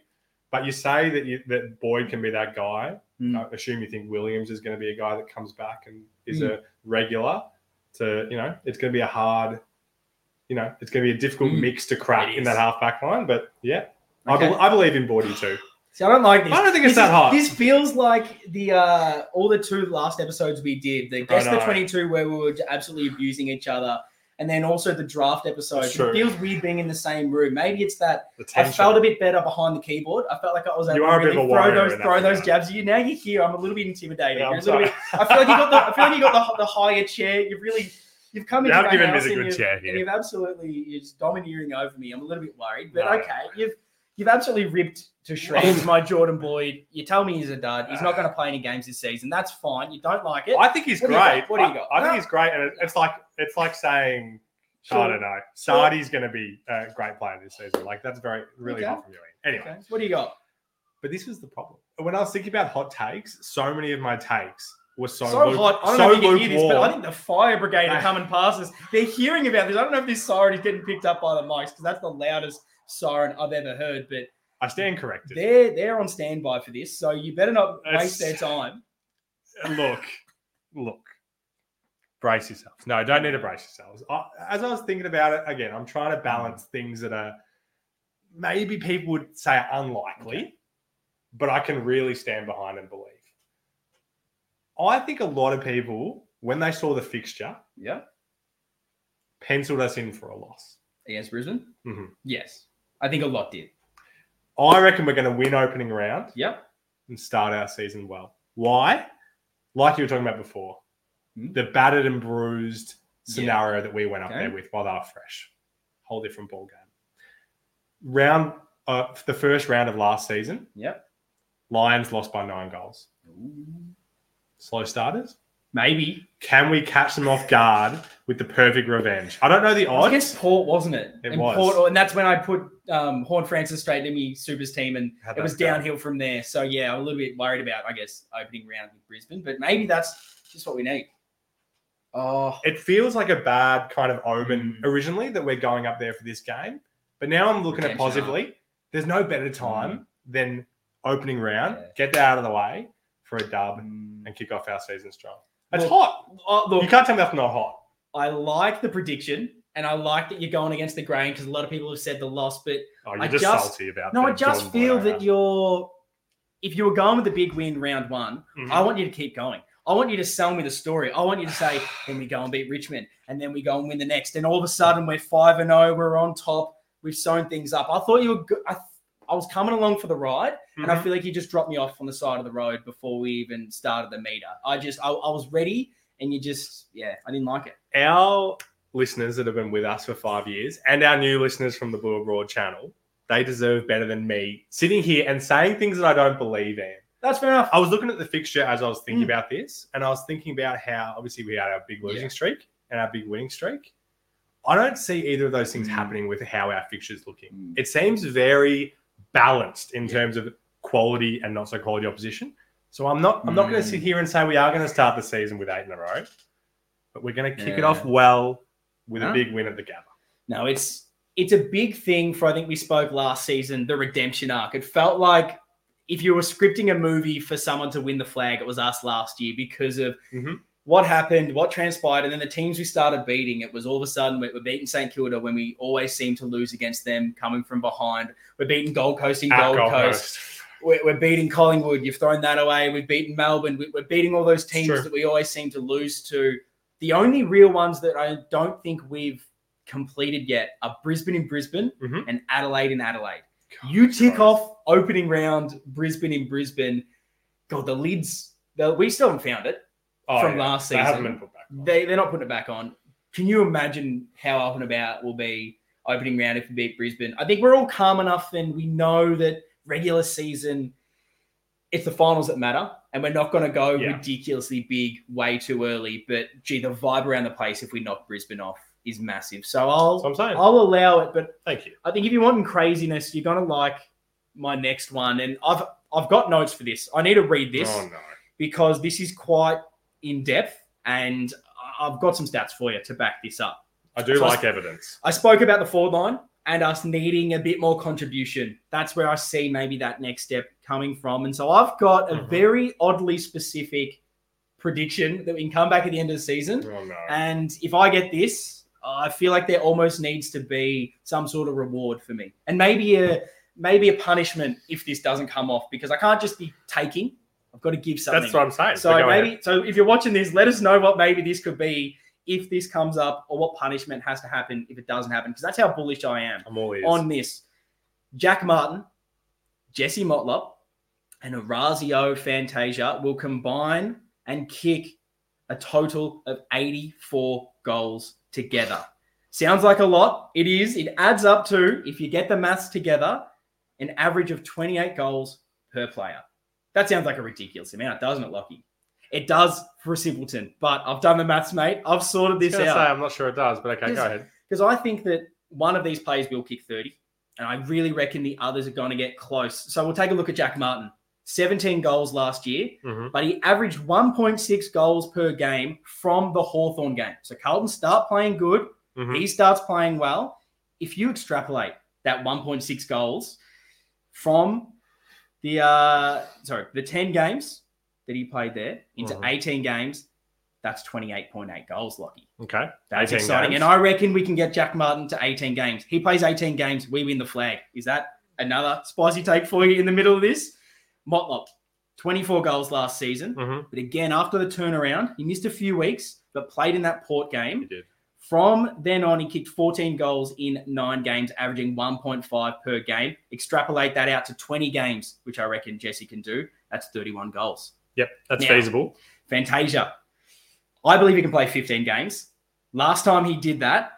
But you say that you, that Boyd can be that guy. Mm. I assume you think Williams is going to be a guy that comes back and is Mm. a regular. to you know it's going to be a hard, you know, it's going to be a difficult Mm. mix to crack in that half back line. But yeah, I, Okay. bel I believe in Bordy too. See, I don't like this. I don't think it's This that is- hard. This feels like the uh all the two last episodes we did, the Guess the 22 where we were absolutely abusing each other, and then also the draft episode. It feels weird being in the same room. Maybe it's that I felt a bit better behind the keyboard. I felt like I was able to are a bit really throw those throw those jabs. at You now you're here. I'm a little bit intimidated. Yeah, I'm You're a little bit, I feel like you got the I feel like you got the, the higher chair. You've really you've come in. You into have my given us a good you've- chair and here. you've absolutely you're just domineering over me. I'm a little bit worried, but No, no, okay, no. you've you've absolutely ripped to shreds my Jordan Boyd. You tell me he's a dud. He's not going to play any games this season. That's fine. You don't like it. I think he's What do you got? great. What do you I- got? I, think No. he's great, and it's like it's like saying I Sure. don't know. Sardi's going to be a great player this season. Like that's very really Okay. hot from you. Anyway, Okay. What do you got? but this was the problem. When I was thinking about hot takes, so many of my takes were so, So, lu- hot. I don't so know if you can hear this, but. I think the fire brigade are ah. coming past us. They're hearing about this. I don't know if this siren is getting picked up by the mics because that's the loudest siren I've ever heard. But I stand corrected. they're they're on standby for this, so you better not waste their time. look, look, brace yourselves. No, don't need to brace yourselves. I, as I was thinking about it, again, I'm trying to balance things that are maybe people would say are unlikely, but I can really stand behind and believe. I think a lot of people, when they saw the fixture, Yeah, penciled us in for a loss. against Brisbane. Mhm. Yes, I think a lot did. I reckon we're going to win opening round Yep. and start our season well. Why? Like you were talking about before, Hmm. the battered and bruised Yeah. scenario that we went up Okay. there with while they were fresh. Whole different ball game. Round uh, the first round of last season, Yep. Lions lost by nine goals. Slow starters. Maybe Can we catch them off guard with the perfect revenge? I don't know the it was odds. against Port, wasn't it? It and was. Port, and that's when I put um, Horne-Francis straight to me Supers team, and Had it was go. downhill from there. So yeah, I'm a little bit worried about, I guess, opening round with Brisbane, but maybe that's just what we need. Oh, It feels like a bad kind of omen Mm. originally that we're going up there for this game. But now I'm looking at Redemption arc. positively. There's no better time than opening round, Yeah. get that out of the way for a dub Mm. and kick off our season strong. It's Look, hot. oh, look, You can't tell me that's not hot. I like the prediction, and I like that you're going against the grain because a lot of people have said the loss, but Oh, I just, just- salty about no, I just Jordan feel Boyd that you're. If you were going with the big win round one, Mhm. I want you to keep going. I want you to sell me the story. I want you to say, then we go and beat Richmond, and then we go and win the next, and all of a sudden we're five and zero, we're on top, we've sewn things up. I thought you were. Good. I, I was coming along for the ride, and I Mhm. feel like you just dropped me off on the side of the road before we even started the meter. I just, I, I was ready, and you just, yeah, I didn't like it. our listeners that have been with us for five years and our new listeners from the Blue Abroad channel, they deserve better than me sitting here and saying things that I don't believe in. That's fair enough. I was looking at the fixture as I was thinking Mm. about this, and I was thinking about how obviously we had our big losing Yeah. streak and our big winning streak. I don't see either of those things Mm. happening with how our fixture's looking. Mm. It seems very balanced in Yeah. terms of quality and not so quality opposition. So I'm not I'm not going to Mm. sit here and say we are going to start the season with eight in a row, but we're going to kick it off well with Huh? a big win at the Gabba. No, it's it's a big thing for I think we spoke last season, the redemption arc. It felt like if you were scripting a movie for someone to win the flag, it was us last year because of Mhm. What happened, what transpired, and then the teams we started beating. It was all of a sudden we're, we're beating St Kilda when we always seem to lose against them coming from behind. We're beating Gold Coast in Gold, Gold Coast. Coast. We're, we're beating Collingwood. You've thrown that away. We've beaten Melbourne. We, we're beating all those teams that we always seem to lose to. The only real ones that I don't think we've completed yet are Brisbane in Brisbane Mhm. and Adelaide in Adelaide. God, You tick Christ. off opening round Brisbane in Brisbane. God, the lids. The, we still haven't found it. Oh, from yeah. last They haven't season. been put back. on. They they're not putting it back on. Can you imagine how up and about will be opening round if we beat Brisbane? I think we're all calm enough and we know that regular season it's the finals that matter, and we're not going to go Yeah. ridiculously big way too early. But gee, the vibe around the place if we knock Brisbane off is massive. So I'll I'm saying. I'll allow it, but Thank you. I think if you want craziness, you're gonna like my next one. And I've I've got notes for this. I need to read this Oh no. because this is quite in depth, and I've got some stats for you to back this up. I do So I like s- evidence. I spoke about the forward line and us needing a bit more contribution. That's where I see maybe that next step coming from. And so I've got a Mhm. very oddly specific prediction that we can come back at the end of the season. Oh no. And if I get this, I feel like there almost needs to be some sort of reward for me, and maybe a maybe a punishment if this doesn't come off because I can't just be taking. I've got to give something. That's what I'm saying. So maybe ahead. so if you're watching this, let us know what maybe this could be if this comes up or what punishment has to happen if it doesn't happen because that's how bullish I am I'm all ears. on this. Jack Martin, Jesse Motlop, and Orazio Fantasia will combine and kick a total of 84 goals together. Sounds like a lot. It is. It adds up to, if you get the maths together, an average of 28 goals per player. That sounds like a ridiculous amount, doesn't it, Lockie? It does for a simpleton, but I've done the maths, mate. I've sorted this out say, I'm not sure it does, but okay, go ahead. because I think that one of these players will kick 30, and I really reckon the others are going to get close. So we'll take a look at Jack Martin. 17 goals last year, Mhm. but he averaged 1.6 goals per game from the Hawthorn game. So Carlton start playing good, Mhm. he starts playing well. If you extrapolate that 1.6 goals from the uh sorry, the 10 games that he played there into Mhm. 18 games, that's 28.8 goals, Lockie. Okay. That's exciting. games. And I reckon we can get Jack Martin to 18 games. He plays 18 games, we win the flag. Is that another spicy take for you in the middle of this? Motlop, 24 goals last season. Mhm. But again, after the turnaround, he missed a few weeks, but played in that Port He game. did. From then on, he kicked 14 goals in nine games, averaging 1.5 per game. Extrapolate that out to 20 games, which I reckon Jesse can do. That's 31 goals. Yep, that's Now- feasible. Fantasia. I believe he can play 15 games. Last time he did that,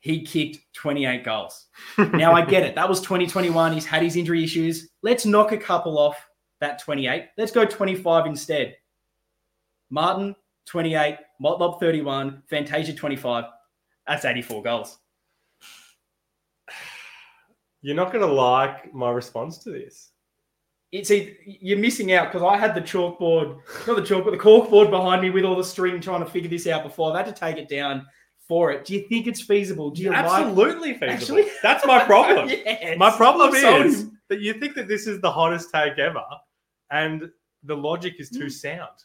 he kicked 28 goals. Now I get it. That was 2021. He's had his injury issues. Let's knock a couple off that 28. Let's go 25 instead. Martin, 28. Motlop, 31. Fantasia, 25. That's 84 goals. You're not going to like my response to this. It's you're missing out because I had the chalkboard, not the chalkboard, the corkboard behind me with all the string trying to figure this out before. I've had to take it down for it. Do you think it's feasible? Do you like Absolutely feasible. Actually- That's my problem. Yes. My problem sold is that you think that this is the hottest take ever, and the logic is too mm. sound.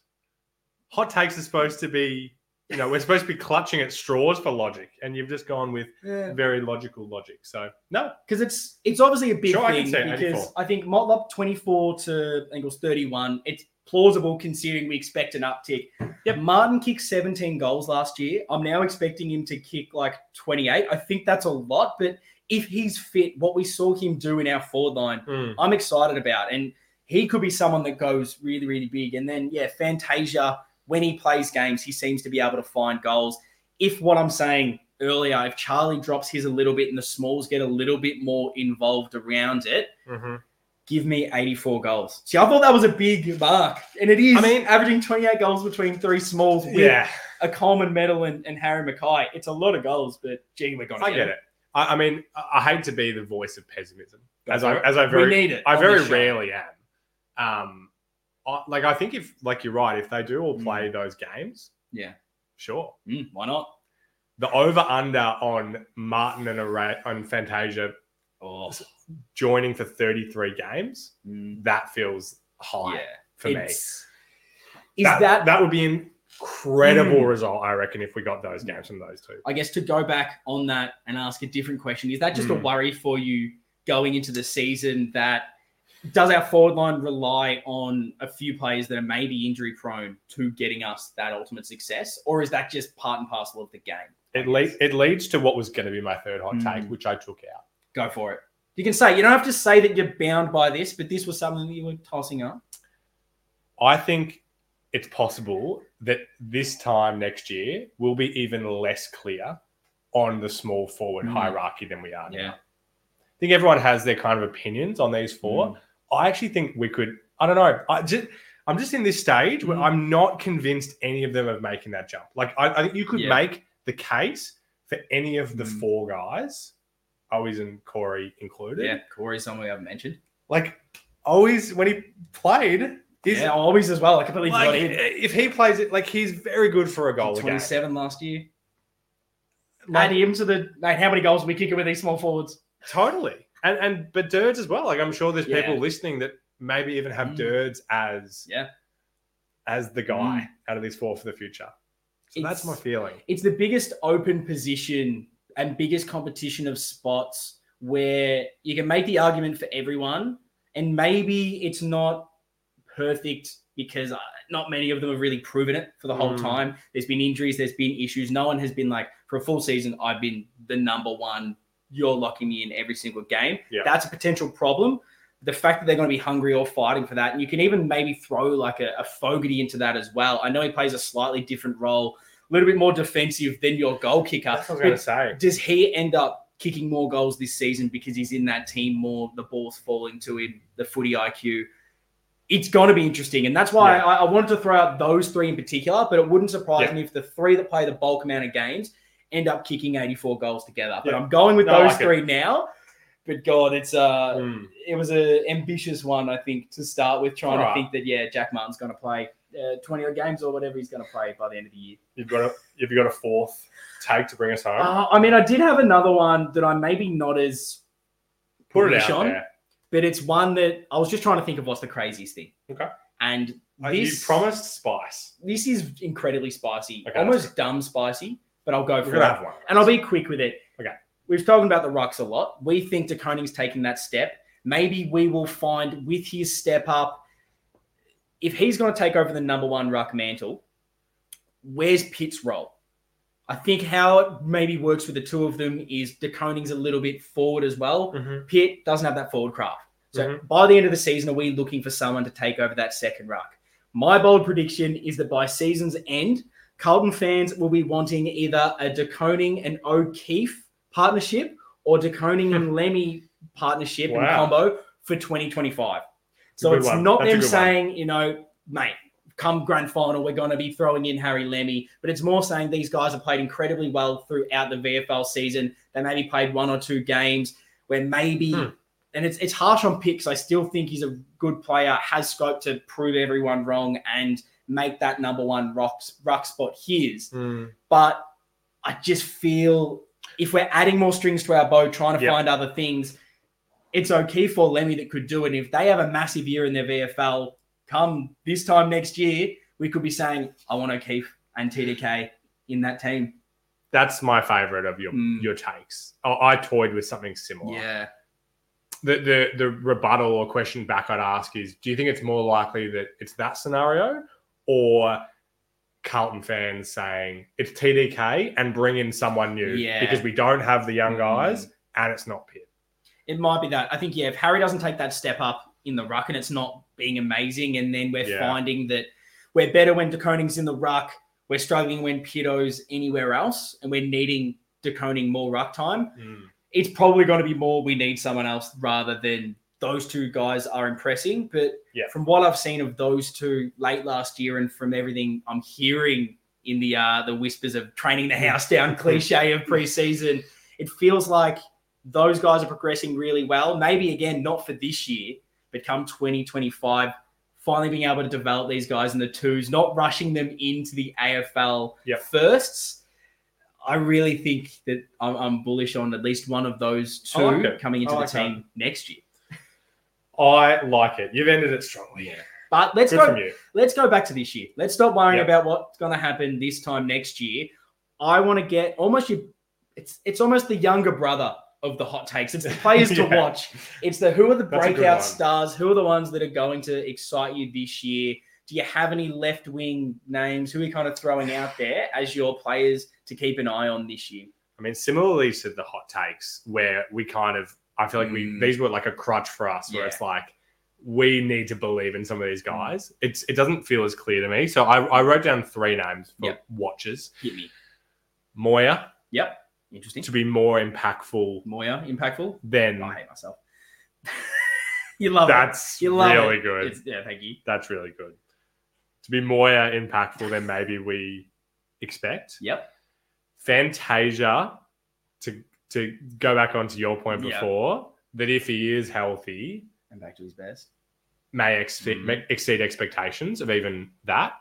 Hot takes are supposed to be, you know, we're supposed to be clutching at straws for logic, and you've just gone with Yeah. very logical logic. So no, because it's it's obviously a big Sure, I can thing see because 84. I think Motlop 24 to I think was 31. It's plausible considering we expect an uptick. Yep. Martin kicked 17 goals last year. I'm now expecting him to kick like 28. I think that's a lot, but if he's fit, what we saw him do in our forward line, Mm. I'm excited about. And he could be someone that goes really, really big. And then, yeah, Fantasia, when he plays games, he seems to be able to find goals. If what I'm saying earlier, if Charlie drops his a little bit and the smalls get a little bit more involved around it, Mhm. give me 84 goals. See, I thought that was a big mark. And it is. I mean- averaging 28 goals between three smalls with yeah, a Coleman medal and, and Harry McKay. It's a lot of goals, but gee, we're going to I get it. I, I mean, I, hate to be the voice of pessimism, Go as I it. as I we very need it. I very show. rarely am. Um, like I think if like you're right, if they do all play those games, Yeah. sure. Mm, why not? The over under on Martin and Array on Fantasia Oh, joining for 33 games, mm, that feels high yeah. for me. Is that, that, that would be an incredible Mm. result, I reckon, if we got those games from those two. I guess to go back on that and ask a different question, is that just a Mm. worry for you going into the season that does our forward line rely on a few players that are maybe injury prone to getting us that ultimate success? Or is that just part and parcel of the game? It, le- it leads to what was going to be my third hot Mm. take, which I took out. Go for it. You can say, you don't have to say that you're bound by this, but this was something that you were tossing up. I think it's possible that this time next year we'll be even less clear on the small forward Mm. hierarchy than we are now. I think everyone has their kind of opinions on these four. Mm. I actually think we could. I don't know. I just I'm just in this stage where Mm. I'm not convinced any of them of making that jump. Like I, I think you could Yeah. make the case for any of the Mm. four guys, Owies and Corey included. Yeah, Corey's someone we haven't mentioned. Like Owies when he played, is yeah, always as well. I completely like, him. if he plays it, like he's very good for a goal. 27 last year. Like, Add him to the mate. How many goals are we kicking with these small forwards? totally, and and but Dirds as well. Like I'm sure there's Yeah. people listening that maybe even have Mm. Dirds as Yeah. as the guy out of these four for the future. So that's my feeling. it's the biggest open position and biggest competition of spots where you can make the argument for everyone and maybe it's not perfect because uh, not many of them have really proven it for the whole Mm. time there's been injuries there's been issues no one has been like for a full season i've been the number one you're locking me in every single game Yeah. that's a potential problem the fact that they're going to be hungry or fighting for that and you can even maybe throw like a, a fogarty into that as well i know he plays a slightly different role a little bit more defensive than your goal kicker. That's what I was going to say. Does he end up kicking more goals this season because he's in that team more? The ball's falling to him, the footy IQ. It's going to be interesting. And that's why Yeah. I, I wanted to throw out those three in particular, but it wouldn't surprise Yeah. me if the three that play the bulk amount of games end up kicking 84 goals together. But Yeah. I'm going with No, those three now. But God, it's uh, Mm. it was an ambitious one, I think, to start with, trying Alright. to think that yeah, Jack Martin's going to play uh, 20 odd games or whatever he's going to play by the end of the year. You've got a have you got a fourth take to bring us home? Uh, I mean, I did have another one that I'm maybe not as Put it out on, there. but it's one that I was just trying to think of what's the craziest thing. Okay. And Uh, you this promised spice. this is incredibly spicy, Okay, almost dumb spicy, but I'll go for it. one. And I'll be quick with it. Okay. We've spoken about the rucks a lot. We think De Koning's taken that step. Maybe we will find with his step up, if he's going to take over the number one ruck mantle, where's Pitt's role? I think how it maybe works with the two of them is De Koning's a little bit forward as well. Mhm. Pitt doesn't have that forward craft. So Mhm. by the end of the season, are we looking for someone to take over that second ruck? My bold prediction is that by season's end, Carlton fans will be wanting either a De Koning and O'Keefe partnership or De Koning and Lemmey partnership and combo for 2025. So it's one. not That's them good one. saying, you know, mate, come grand final, we're going to be throwing in Harry Lemmey, but it's more saying these guys have played incredibly well throughout the VFL season. They maybe played one or two games where maybe, Hmm. and it's it's harsh on picks. I still think he's a good player, has scope to prove everyone wrong and make that number one rock, ruck spot his. Mm. But I just feel if we're adding more strings to our bow, trying to Yeah. find other things, it's okay for Lemmey that could do it. And if they have a massive year in their VFL, come this time next year, we could be saying, I want O'Keefe and TDK in that team. That's my favorite of your Mm. your takes. I, I toyed with something similar. Yeah. The, the the rebuttal or question back I'd ask is: Do you think it's more likely that it's that scenario, or Carlton fans saying it's TDK and bring in someone new Yeah. because we don't have the young Mm. guys and it's not Pitt? It might be that. I think, yeah, if Harry doesn't take that step up in the ruck and it's not being amazing, and then we're Yeah. finding that we're better when De Koning's in the ruck, we're struggling when Pito's anywhere else, and we're needing DeConing more ruck time, Mm. it's probably going to be more we need someone else rather than those two guys are impressing. But Yeah. from what I've seen of those two late last year and from everything I'm hearing in the uh, the whispers of training the house down cliche of preseason, it feels like those guys are progressing really well. Maybe again, not for this year, but come 2025, finally being able to develop these guys in the twos, not rushing them into the AFL Yep. firsts. I really think that I'm, I'm bullish on at least one of those two like coming into the like that. team next year. I like it. You've ended it strongly. Yeah. But let's Good go. you. Let's go back to this year. Let's stop worrying Yep. about what's going to happen this time next year. I want to get almost your. It's it's almost the younger brother of the hot takes. It's the players to watch. It's the who are the That's breakout stars? Who are the ones that are going to excite you this year? Do you have any left wing names? Who are you kind of throwing out there as your players to keep an eye on this year? I mean, similarly to the hot takes, where we kind of, I feel like we Mm. these were like a crutch for us, where Yeah. it's like we need to believe in some of these guys. It's it doesn't feel as clear to me. So I, I wrote down three names for Yep. watchers: Hit me. Moya Yep. Interesting. to be more impactful Moya, impactful. than I hate myself. you love that's it. You love really it. good. It's, yeah, thank you. That's really good. To be more impactful than maybe we expect. Yep. Fantasia, to to go back onto your point Yeah. before, that if he is healthy, And back to his best. may exceed, Mhm. may exceed expectations of even that.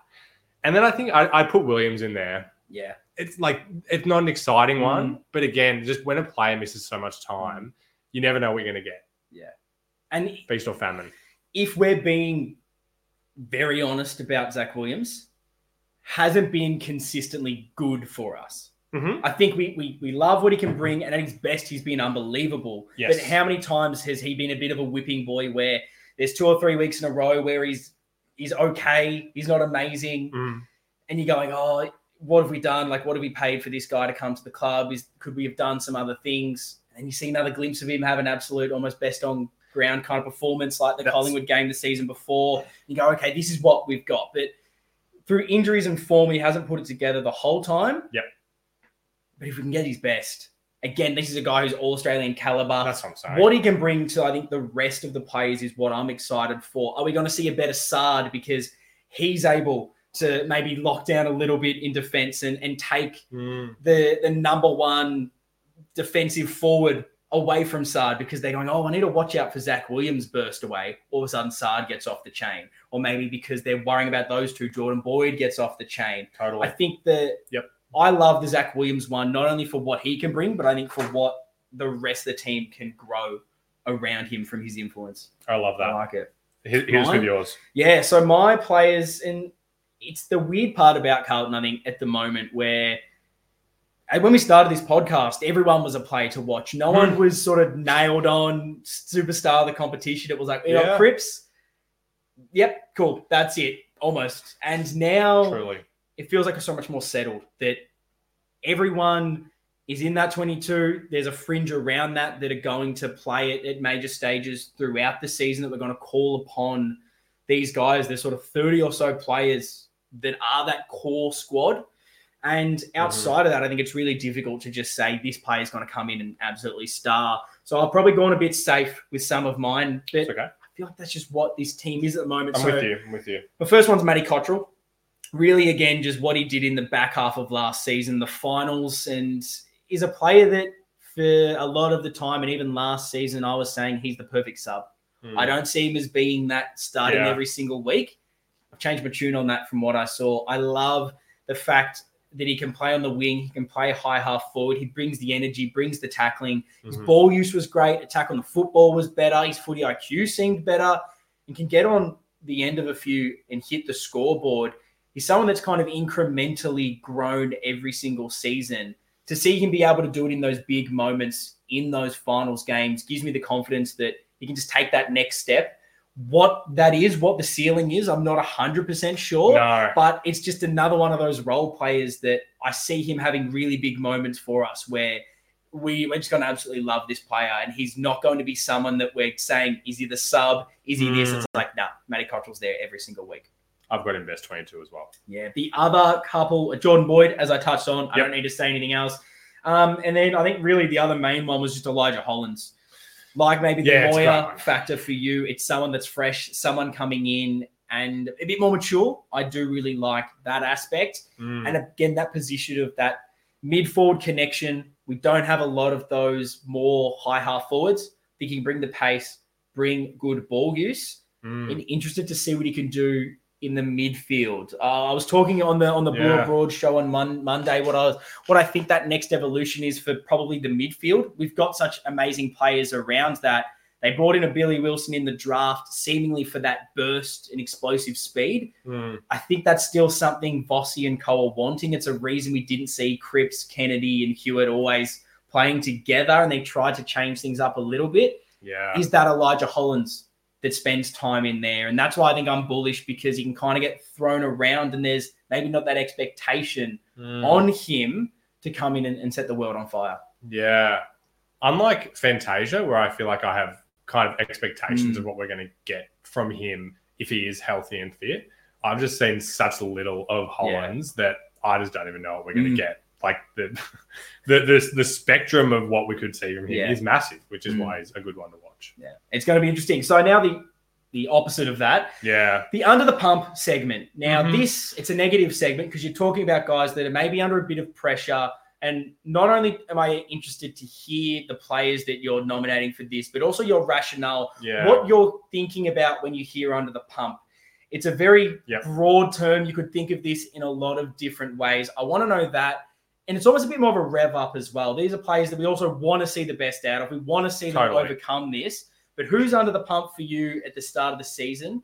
And then I think I, I put Williams in there. Yeah. It's like it's not an exciting Mm-hmm. one, but again, just when a player misses so much time, you never know what you're going to get, Yeah. And feast or famine. if we're being very honest about Zach Williams, hasn't been consistently good for us. Mhm. I think we, we we love what he can bring, and at his best, he's been unbelievable. Yes. But how many times has he been a bit of a whipping boy where there's two or three weeks in a row where he's he's okay, he's not amazing, Mm. and you're going, oh, what have we done? Like, what have we paid for this guy to come to the club? Is could we have done some other things? And you see another glimpse of him have an absolute, almost best on ground kind of performance, like the That's- Collingwood game the season before. You go, okay, this is what we've got, but through injuries and form, he hasn't put it together the whole time. Yep. But if we can get his best, again, this is a guy who's all Australian caliber. That's what I'm saying. What he can bring to, I think, the rest of the players is what I'm excited for. Are we going to see a better Sard because he's able to maybe lock down a little bit in defence and, and take Mm. the, the number one defensive forward away from Sard because they're going, oh, I need to watch out for Zach Williams burst away. All of a sudden, Sard gets off the chain. Or maybe because they're worrying about those two, Jordan Boyd gets off the chain. Totally. I think that Yep. I love the Zach Williams one, not only for what he can bring, but I think for what the rest of the team can grow around him from his influence. I love that. I like it. Here- Here's Mine? with yours. Yeah, so my players, and it's the weird part about Carlton, I think, at the moment, where when we started this podcast, everyone was a player to watch. No one Hmm. was sort of nailed on superstar of the competition. It was like, you know, Yeah. Cripps, yep, cool, that's it, almost. And now Truly. It feels like it's so much more settled that everyone is in that 22. There's a fringe around that that are going to play it at major stages throughout the season that we're going to call upon these guys. There's sort of 30 or so players that are that core squad. And mm-hmm. outside of that, I think it's really difficult to just say this player is going to come in and absolutely star. So I've probably gone a bit safe with some of mine, but It's okay. I feel like that's just what this team is at the moment. I'm So- with you. I'm with you. the first one's Matty Cottrell. Really, again, just what he did in the back half of last season, the finals, and is a player that for a lot of the time, and even last season, I was saying he's the perfect sub. Mm. I don't see him as being that starting Yeah. every single week. I've changed my tune on that from what I saw. I love the fact that he can play on the wing, he can play high half forward, he brings the energy, brings the tackling. His Mhm. ball use was great. Attack on the football was better. His footy IQ seemed better and can get on the end of a few and hit the scoreboard. He's someone that's kind of incrementally grown every single season. To see him be able to do it in those big moments in those finals games gives me the confidence that he can just take that next step. What that is, what the ceiling is, I'm not 100% sure No. but it's just another one of those role players that I see him having really big moments for us where we, we're just going to absolutely love this player. And he's not going to be someone that we're saying, is he the sub? Is he this? Mm. It's like, nah, Matty Cottrell's there every single week. I've got him best 22 as well. Yeah. The other couple, Jordan Boyd, as I touched on, I Yep. don't need to say anything else. Um, and then I think really the other main one was just Elijah Hollands. Like maybe the Yeah, it's a great Moya one. factor for you. It's someone that's fresh, someone coming in and a bit more mature. I do really like that aspect. Mm. And again, that position of that mid forward connection, we don't have a lot of those more high half forwards. They can bring the pace, bring good ball use. Mm. And interested to see what he can do in the midfield. Uh, I was talking on the on the Blue Yeah. Broad show on Mon- Monday what I was what I think that next evolution is for probably the midfield. We've got such amazing players around that. They brought in a Billy Wilson in the draft, seemingly for that burst and explosive speed. Mm. I think that's still something Vossi and Co are wanting. It's a reason we didn't see Cripps, Kennedy, and Hewitt always playing together, and they tried to change things up a little bit. Yeah. Is that Elijah Hollands that spends time in there? And that's why I think I'm bullish because he can kind of get thrown around, and there's maybe not that expectation Mm. on him to come in and, and set the world on fire. Yeah. Unlike Fantasia, where I feel like I have kind of expectations Mm. of what we're going to get from him if he is healthy and fit, I've just seen such little of Hollands that I just don't even know what we're going to Mm. get. Like the, the the the spectrum of what we could see from him Yeah. is massive, which is Mm. why he's a good one to watch. Yeah, it's going to be interesting. So now the the opposite of that, Yeah. the under the pump segment. Now Mhm. this it's a negative segment because you're talking about guys that are maybe under a bit of pressure. And not only am I interested to hear the players that you're nominating for this, but also your rationale Yeah. what you're thinking about when you hear under the pump. It's a very Yep. broad term. You could think of this in a lot of different ways. I want to know that. And it's almost a bit more of a rev up as well. These are players that we also want to see the best out of. We want to see them overcome this. But who's under the pump for you at the start of the season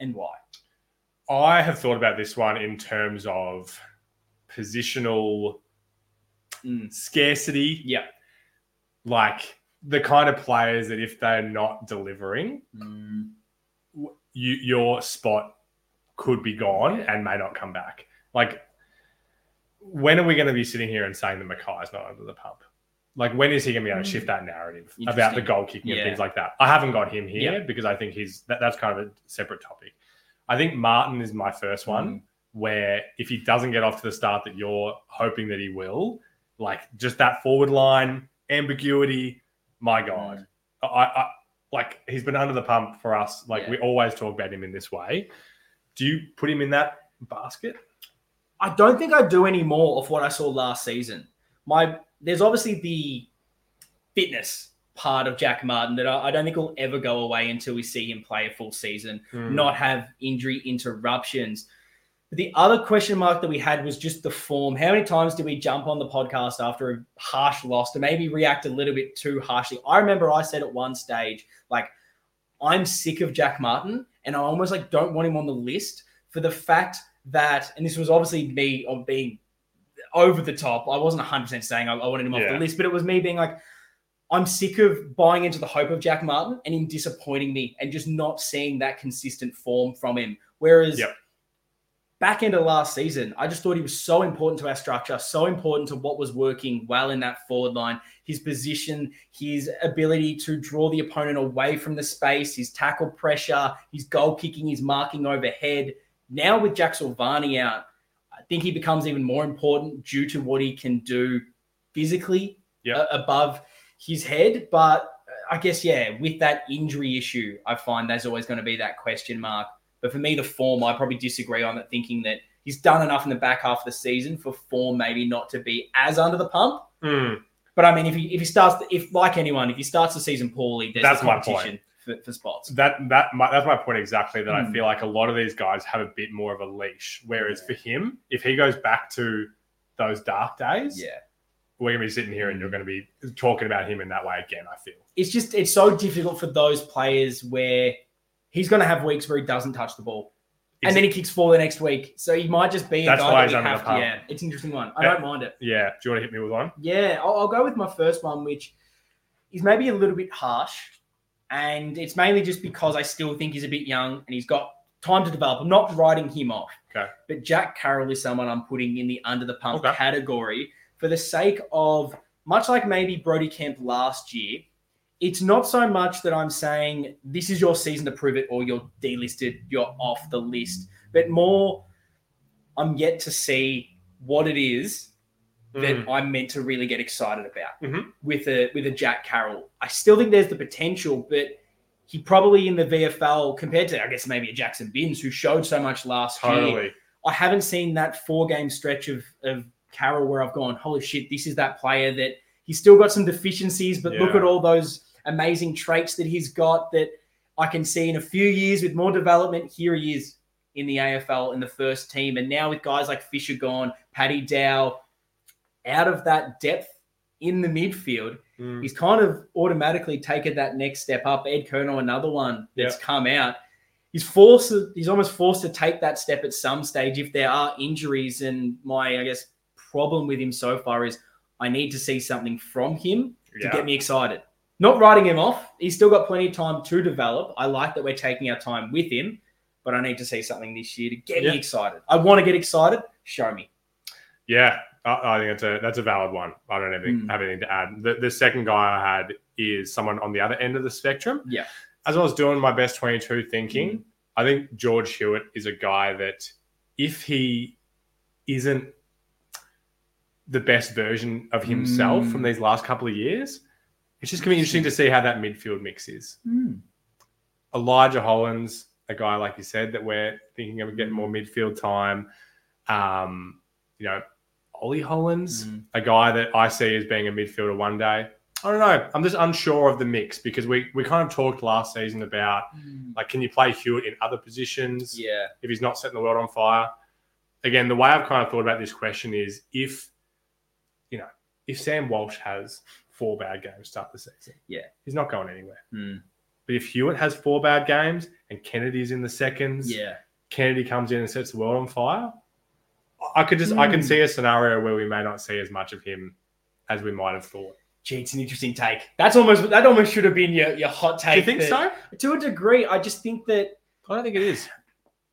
and why? I have thought about this one in terms of positional Mm. scarcity. Yeah. Like the kind of players that if they're not delivering, Mm. you, your spot could be gone and may not come back. Like, when are we going to be sitting here and saying that McKay's not under the pump? Like, when is he going to be able to shift that narrative about the Mm. Goal kicking Yeah. and things like that? I haven't got him here Yeah. because I think he's that, that's kind of a separate topic. I think Martin is my first one Mm. where if he doesn't get off to the start that you're hoping that he will, like just that forward line ambiguity, my God, Mm. I, I like he's been under the pump for us. Like Yeah. we always talk about him in this way. Do you put him in that basket? I don't think I do any more of what I saw last season. My there's obviously the fitness part of Jack Martin that I, I don't think will ever go away until we see him play a full season, Hmm. not have injury interruptions. But the other question mark that we had was just the form. How many times did we jump on the podcast after a harsh loss to maybe react a little bit too harshly? I remember I said at one stage, like, I'm sick of Jack Martin, and I almost like don't want him on the list for the fact that, and this was obviously me on being over the top. I wasn't 100% saying I, I wanted him off Yeah. the list, but it was me being like, I'm sick of buying into the hope of Jack Martin and him disappointing me and just not seeing that consistent form from him. Whereas Yep. back into last season, I just thought he was so important to our structure, so important to what was working well in that forward line. His position, his ability to draw the opponent away from the space, his tackle pressure, his goal kicking, his marking overhead. Now with Jack Silvagni out, I think he becomes even more important due to what he can do physically Yep. a- above his head. But uh, I guess, yeah, with that injury issue, I find there's always going to be that question mark. But for me, the form, I probably disagree on it, thinking that he's done enough in the back half of the season for form maybe not to be as under the pump. Hmm. But I mean, if he if he starts, if like anyone, if he starts the season poorly, there's That's the my competition for, for spots. That that my, that's my point exactly. That I Hmm. feel like a lot of these guys have a bit more of a leash. Whereas for him, if he goes back to those dark days, Yeah. we're gonna be sitting here and you're gonna be talking about him in that way again. I feel. It's just it's so difficult for those players where he's going to have weeks where he doesn't touch the ball. And then he kicks four the next week. So he might just be a That's guy why that he's under have to, yeah, it's an interesting one. I Yeah. don't mind it. yeah. Do you want to hit me with one? Yeah, I'll, I'll go with my first one, which is maybe a little bit harsh. And it's mainly just because I still think he's a bit young and he's got time to develop. I'm not writing him off. Okay. But Jack Carroll is someone I'm putting in the under the pump Okay. category for the sake of, much like maybe Brodie Kemp last year, it's not so much that I'm saying this is your season to prove it or you're delisted, you're off the list, but more I'm yet to see what it is that Mm. I'm meant to really get excited about Mhm. with a with a Jack Carroll. I still think there's the potential, but he probably in the VFL compared to I guess maybe a Jaxon Binns who showed so much last year. I haven't seen that four game stretch of of Carroll where I've gone, holy shit, this is that player that he's still got some deficiencies, but look at all those amazing traits that he's got that I can see in a few years with more development. Here he is in the AFL in the first team. And now with guys like Fisher gone, Paddy Dow out of that depth in the midfield, Mm. he's kind of automatically taken that next step up. Ed Curnow, another one that's come out. He's forced. He's almost forced to take that step at some stage if there are injuries. And my, I guess, problem with him so far is I need to see something from him to get me excited. Not writing him off. He's still got plenty of time to develop. I like that we're taking our time with him, but I need to see something this year to get Yeah. me excited. I want to get excited. Show me. Yeah, I, I think that's a that's a valid one. I don't have, any- Mm. have anything to add. The, the second guy I had is someone on the other end of the spectrum. Yeah. As I was doing my best twenty two thinking, Mm. I think George Hewitt is a guy that if he isn't the best version of himself Mm. from these last couple of years, it's just gonna be interesting to see how that midfield mix is. Elijah Hollands, a guy like you said that we're thinking of getting more midfield time. Um, you know, Ollie Hollands, Mm. a guy that I see as being a midfielder one day. I don't know. I'm just unsure of the mix because we we kind of talked last season about like, can you play Hewitt in other positions Yeah. if he's not setting the world on fire? Again, the way I've kind of thought about this question is if, you know, if Sam Walsh has four bad games to start the season, Yeah. he's not going anywhere. Mm. But if Hewitt has four bad games and Kennedy's in the seconds, Yeah. Kennedy comes in and sets the world on fire. I could just, mm. I can Hmm. see a scenario where we may not see as much of him as we might have thought. Gee, it's an interesting take. That's almost that almost should have been your, your hot take. Do you think that- so? To a degree, I just think that I don't think it is.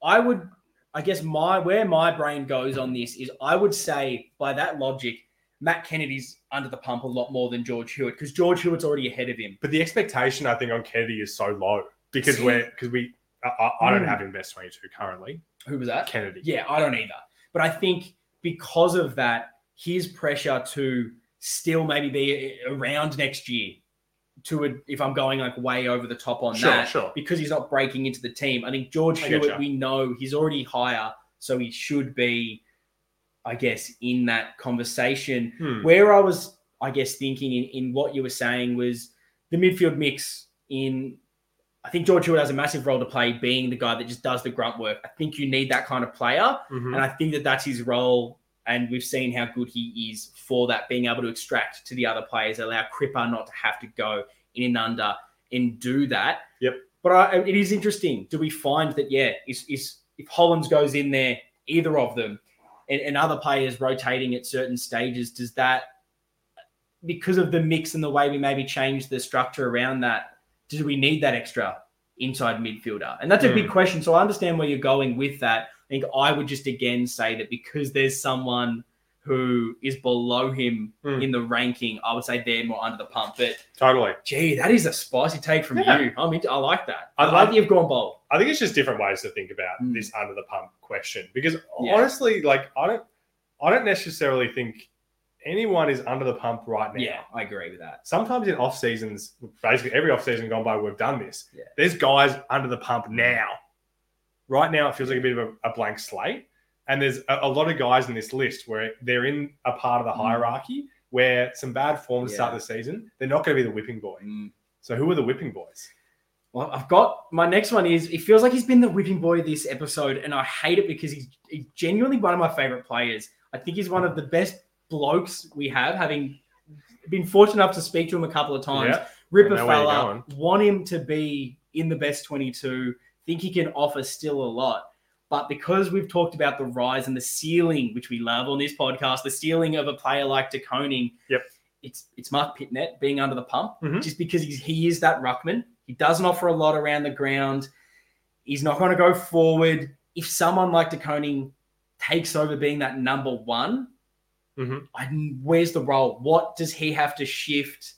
I would, I guess my where my brain goes on this is I would say by that logic, Matt Kennedy's under the pump a lot more than George Hewitt because George Hewitt's already ahead of him. But the expectation, I think, on Kennedy is so low because See? we're because we. I, I, I don't Mm. have him best twenty-two currently. Who was that? Kennedy. Yeah, I don't either. But I think because of that, his pressure to still maybe be around next year to a, if I'm going like way over the top on Sure, that sure. because he's not breaking into the team. I think George I Hewett, we know he's already higher, so he should be, I guess, in that conversation. Hmm. Where I was, I guess, thinking in, in what you were saying was the midfield mix in. I think George Hewett has a massive role to play, being the guy that just does the grunt work. I think you need that kind of player. Mhm. And I think that that's his role. And we've seen how good he is for that, being able to extract to the other players, allow Cripper not to have to go in and under and do that. Yep. But I, it is interesting. Do we find that, yeah, is, is if Hollands goes in there, either of them, and, and other players rotating at certain stages, does that, because of the mix and the way we maybe change the structure around that, do we need that extra inside midfielder? And that's a Hmm. big question. So I understand where you're going with that. I think I would just again say that because there's someone who is below him Hmm. in the ranking, I would say they're more under the pump. But Totally. gee, that is a spicy take from Yeah. you. I mean, I like that. I, I- like I- that you've gone bold. I think it's just different ways to think about Mm. this under the pump question because Yeah. honestly, like I don't, I don't necessarily think anyone is under the pump right now. Yeah, I agree with that. Sometimes in off seasons, basically every off season gone by, we've done this. Yeah. There's guys under the pump now. Right now, it feels like a bit of a, a blank slate, and there's a, a lot of guys in this list where they're in a part of the Mm. hierarchy where some bad form to start Yeah. the season. They're not going to be the whipping boy. Mm. So who are the whipping boys? Well, I've got my next one is it feels like he's been the whipping boy this episode, and I hate it because he's, he's genuinely one of my favorite players. I think he's one of the best blokes we have, having been fortunate enough to speak to him a couple of times. Yeah. Ripper I know where you're fella, want him to be in the best 22, think he can offer still a lot. But because we've talked about the rise and the ceiling, which we love on this podcast, the ceiling of a player like De Koning, Yep. it's it's Marc Pittonet being under the pump, Mhm. just because he's, he is that ruckman. He doesn't offer a lot around the ground. He's not going to go forward. If someone like De Koning takes over being that number one, Mhm. I, where's the role? What does he have to shift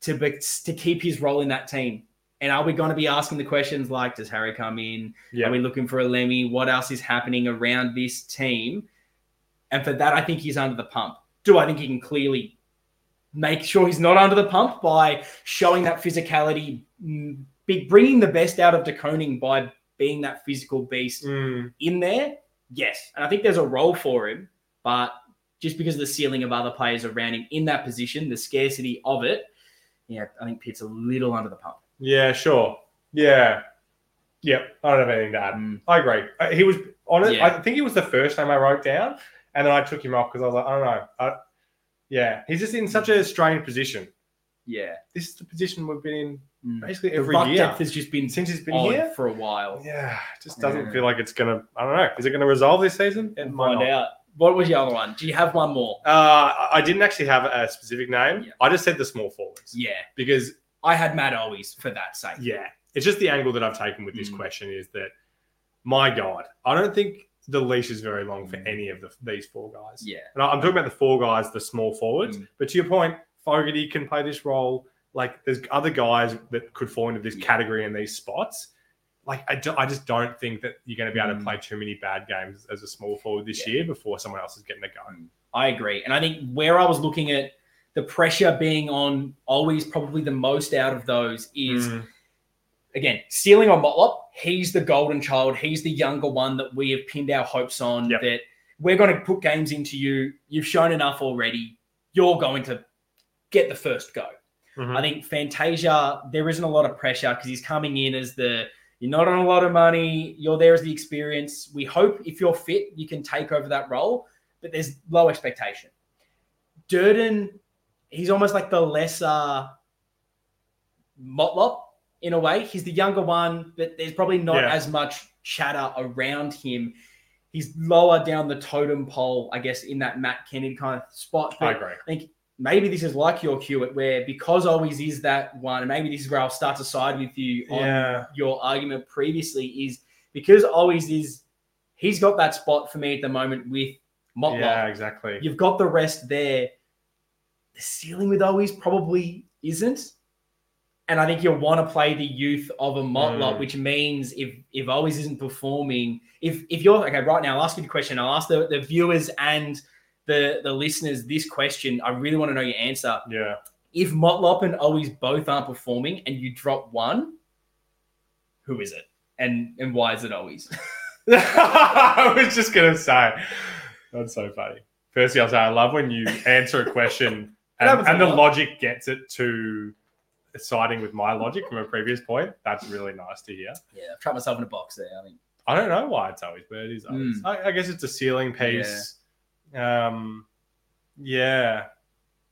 to be, to keep his role in that team? And are we going to be asking the questions like, does Harry come in? Yeah. Are we looking for a Lemmey? What else is happening around this team? And for that, I think he's under the pump. Do I think he can clearly make sure he's not under the pump by showing that physicality, mm, bringing the best out of De Koning by being that physical beast Mm. in there? Yes. And I think there's a role for him, but just because of the ceiling of other players around him in that position, the scarcity of it, yeah, I think Pitt's a little under the pump. Yeah, sure. Yeah. Yep. I don't have anything to add. Mm. I agree. Uh, He was on it. Yeah. I think he was the first name I wrote down, and then I took him off because I was like, I don't know. I, yeah, he's just in such a strange position. Yeah. This is the position we've been in Mm. basically every ruck year depth has just been since he's been here. for a while. Yeah, just doesn't Yeah. feel like it's gonna. I don't know. Is it gonna resolve this season? It might find out. What was your other one? Do you have one more? Uh, I- didn't actually have a specific name. Yeah. I just said the small forwards Yeah. because I had Matt Owies for that sake. Yeah, it's just the angle that I've taken with this Mm. question is that, my God, I don't think the leash is very long for Mm. any of the, these four guys. Yeah. And I'm talking about the four guys, the small forwards. Mm. But to your point, Fogarty can play this role. Like, there's other guys that could fall into this Yeah. category in these spots. Like, I, ju- I just don't think that you're going to be able to Mm. play too many bad games as a small forward this Yeah. year before someone else is getting a go. I agree. And I think where I was looking at the pressure being on Owies probably the most out of those is Mm. again, stealing on Motlop, he's the golden child. He's the younger one that we have pinned our hopes on Yep. that we're going to put games into you. You've shown enough already. You're going to get the first go. Mhm. I think Fantasia, there isn't a lot of pressure because he's coming in as the you're not on a lot of money, you're there as the experience. We hope if you're fit, you can take over that role, but there's low expectation. Durdin, he's almost like the lesser Motlop in a way. He's the younger one, but there's probably not Yeah. as much chatter around him. He's lower down the totem pole, I guess, in that Matt Kennedy kind of spot. I agree. I think maybe this is like your Hewett, where because Owies is that one, and maybe this is where I'll start to side with you on Yeah. your argument previously, is because Owies is he's got that spot for me at the moment with Motlop. Yeah, exactly. You've got the rest there. The ceiling with Owies probably isn't. And I think you'll want to play the youth of a Motlop, Mm. which means if if Owies isn't performing, if if you're okay, right now, I'll ask you the question. I'll ask the, the viewers and the the listeners this question. I really want to know your answer. Yeah. If Motlop and Owies both aren't performing and you drop one, who is it? And and why is it Owies? I was just gonna say that's so funny. Firstly, I'll say I love when you answer a question and, and the lot. logic gets it to siding with my logic from a previous point. That's really nice to hear. yeah, I've trapped myself in a box there. I think. I don't know why it's Owies, but it is Owies. Mm. I, I guess it's a ceiling piece. Um, yeah,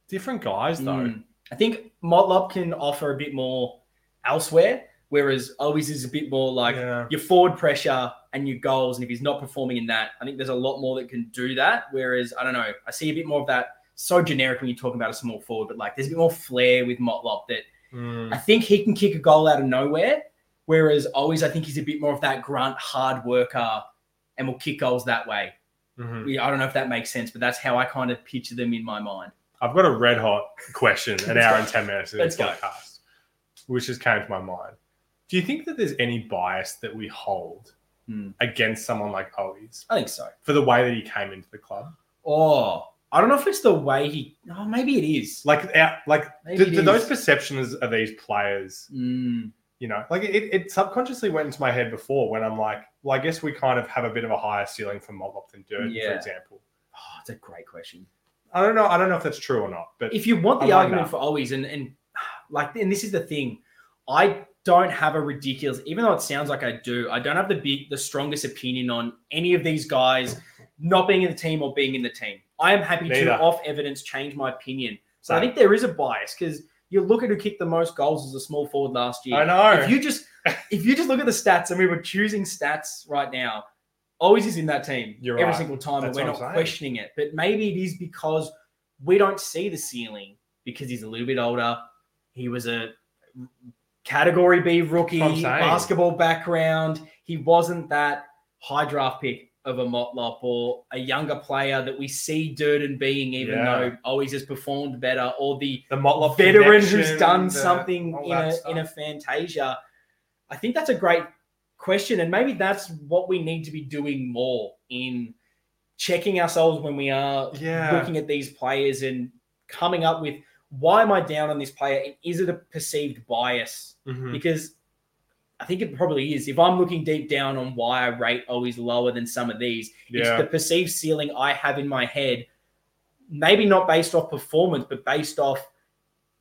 different guys though. Mm. I think Motlop can offer a bit more elsewhere, whereas Owies is a bit more like yeah. your forward pressure and your goals. And if he's not performing in that, I think there's a lot more that can do that. Whereas I don't know, I see a bit more of that. So generic when you're talking about a small forward, but like there's a bit more flair with Motlop that Mm. I think he can kick a goal out of nowhere. Whereas Owies, I think he's a bit more of that grunt, hard worker, and will kick goals that way. Mhm. Yeah, I don't know if that makes sense, but that's how I kind of picture them in my mind. I've got a red hot question, an hour go. and 10 minutes of Let's this podcast, which just came to my mind. Do you think that there's any bias that we hold Hmm. against someone like Owies I think so. for the way that he came into the club? Oh, I don't know if it's the way he. Oh, maybe it is. Like, like Maybe do, it do those perceptions of these players, Mm, you know, like it, it subconsciously went into my head before when I'm like, well, I guess we kind of have a bit of a higher ceiling for Motlop than Durdin, for example. oh, it's a great question. I don't know. I don't know if that's true or not, but If you want the I like argument for Owies, and and like, and this is the thing, I don't have a ridiculous. Even though it sounds like I do, I don't have the big, the strongest opinion on any of these guys not being in the team or being in the team. I am happy Neither. to, off evidence, change my opinion. So I think there is a bias because you look at who kicked the most goals as a small forward last year. I know. If you just if you just look at the stats and we were choosing stats right now, Owies is in that team You're every right. single time, That's and we're not questioning it. But maybe it is because we don't see the ceiling because he's a little bit older. He was a category B rookie, That's what I'm saying. basketball background. He wasn't that high draft pick of a Motlop or a younger player that we see Durdin being, even Yeah. though Owies has performed better, or the the Motlop veteran who's done the- something in a, stuff. in a Fantasia. I think that's a great question, and maybe that's what we need to be doing more in checking ourselves when we are Yeah. looking at these players and coming up with why am I down on this player? And is it a perceived bias? Mhm. Because I think it probably is. If I'm looking deep down on why I rate Owies lower than some of these, it's the perceived ceiling I have in my head, maybe not based off performance, but based off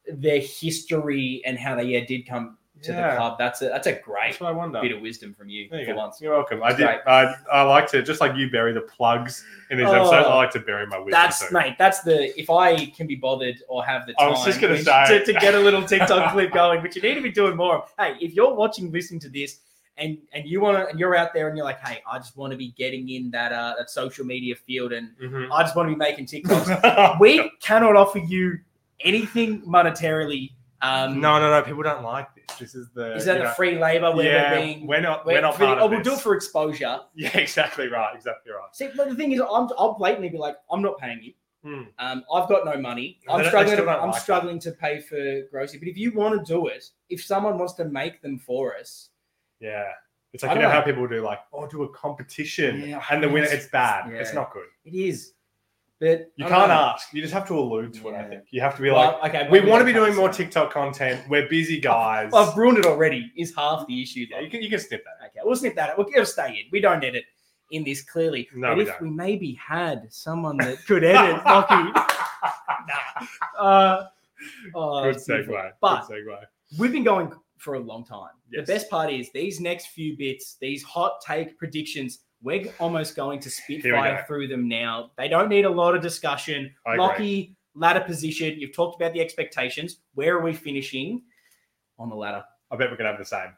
their history and how they yeah, did come to Yeah. the club. That's a that's a great That's I bit of wisdom from you There for once. You're welcome. I did. I, I like to just like you bury the plugs in these Oh. episodes. I like to bury my wisdom. That's too. mate. That's the if I can be bothered or have the I time was just gonna say. to, to get a little TikTok clip going, which you need to be doing more. of. Hey, if you're watching, listening to this, and and you want to, and you're out there, and you're like, hey, I just want to be getting in that uh that social media field, and Mhm. I just want to be making TikToks. we cannot offer you anything monetarily. Um, no, no, no. People don't like this. This is the. is that the know- free labor where yeah, we're being? we're not. we're- We're, not for the- part oh, of we'll do it for exposure. Yeah, exactly right. Exactly right. See, but the thing is, I'm, I'll blatantly be like, I'm not paying you. Hmm. Um, I've got no money. I'm they struggling. To, I'm like that. struggling to pay for grocery. But if you want to do it, if someone wants to make them for us, Yeah. It's I like you don't know how people do like, oh, do a competition, Yeah, and the winner, it's- it's bad. yeah. It's not good. it is. But You can't know. ask. You just have to allude to it. I think you have to be like, okay, we want to be doing more. TikTok content. We're busy guys. I've ruined it already. Is half the issue yeah, you can you can snip that. Okay, we'll snip that. out. We'll, it'll stay in. We don't edit in this clearly. No, but we if don't. we maybe had someone that could edit, Lockie, nah. Uh, oh, Good segue. But Good segue. we've been going for a long time. Yes. The best part is these next few bits, these hot take predictions, we're almost going to spitfire through them now. They don't need a lot of discussion. Lockie, ladder position. You've talked about the expectations. Where are we finishing on the ladder? I bet we're going to have the same.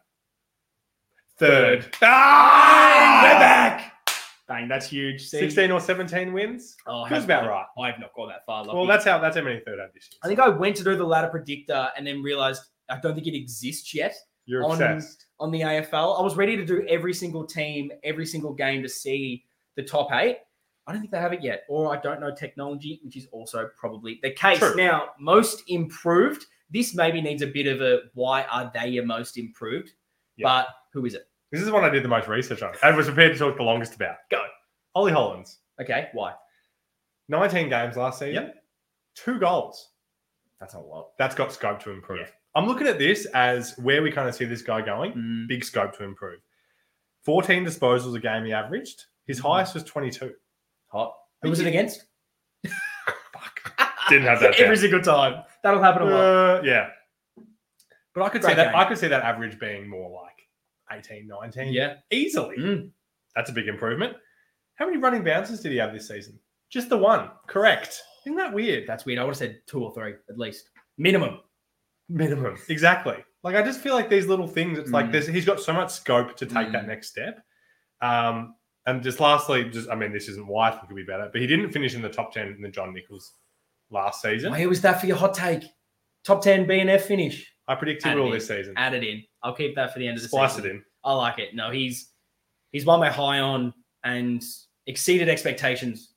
Third. Ah, we're Ah! back. Bang, that's huge. See? 16 or 17 wins? Oh, Feels about right. I have not gone that far. Well, that's how that's how many third this. I think I went to do the ladder predictor and then realized I don't think it exists yet You're on- obsessed. on the AFL. I was ready to do every single team, every single game to see the top eight. I don't think they have it yet, or I don't know technology, which is also probably the case. True. Now, most improved. This maybe needs a bit of a why are they your most improved? Yeah. But who is it? This is one I did the most research on and was prepared to talk the longest about. Go. Ollie Hollands. Okay, why? 19 games last season. Two goals. That's a lot. That's got scope to improve. Yeah. I'm looking at this as where we kind of see this guy going. Mm, Big scope to improve. 14 disposals a game he averaged. His Mhm. highest was 22. hot. Who was it against? Fuck. Didn't have that every down. single time. That'll happen a lot. Uh, yeah. But I could see Great that game. I could see that average being more like 18, 19. yeah. Easily. Mm. That's a big improvement. How many running bounces did he have this season? Just the one. Correct. Isn't that weird? That's weird. I would have said two or three at least. Minimum. Minimum. Exactly. Like I just feel like these little things. It's like Mm. there's he's got so much scope to take that Mm. next step. Um, and just lastly, just I mean, this isn't why I think he'll be better, but he didn't finish in the top ten in the John Nicholls last season. Where was that for your hot take? Top 10 BNF finish. I predict he Add will this season. Add it in. I'll keep that for the end of the Splice season. it in. I like it. No, he's he's one way high on and exceeded expectations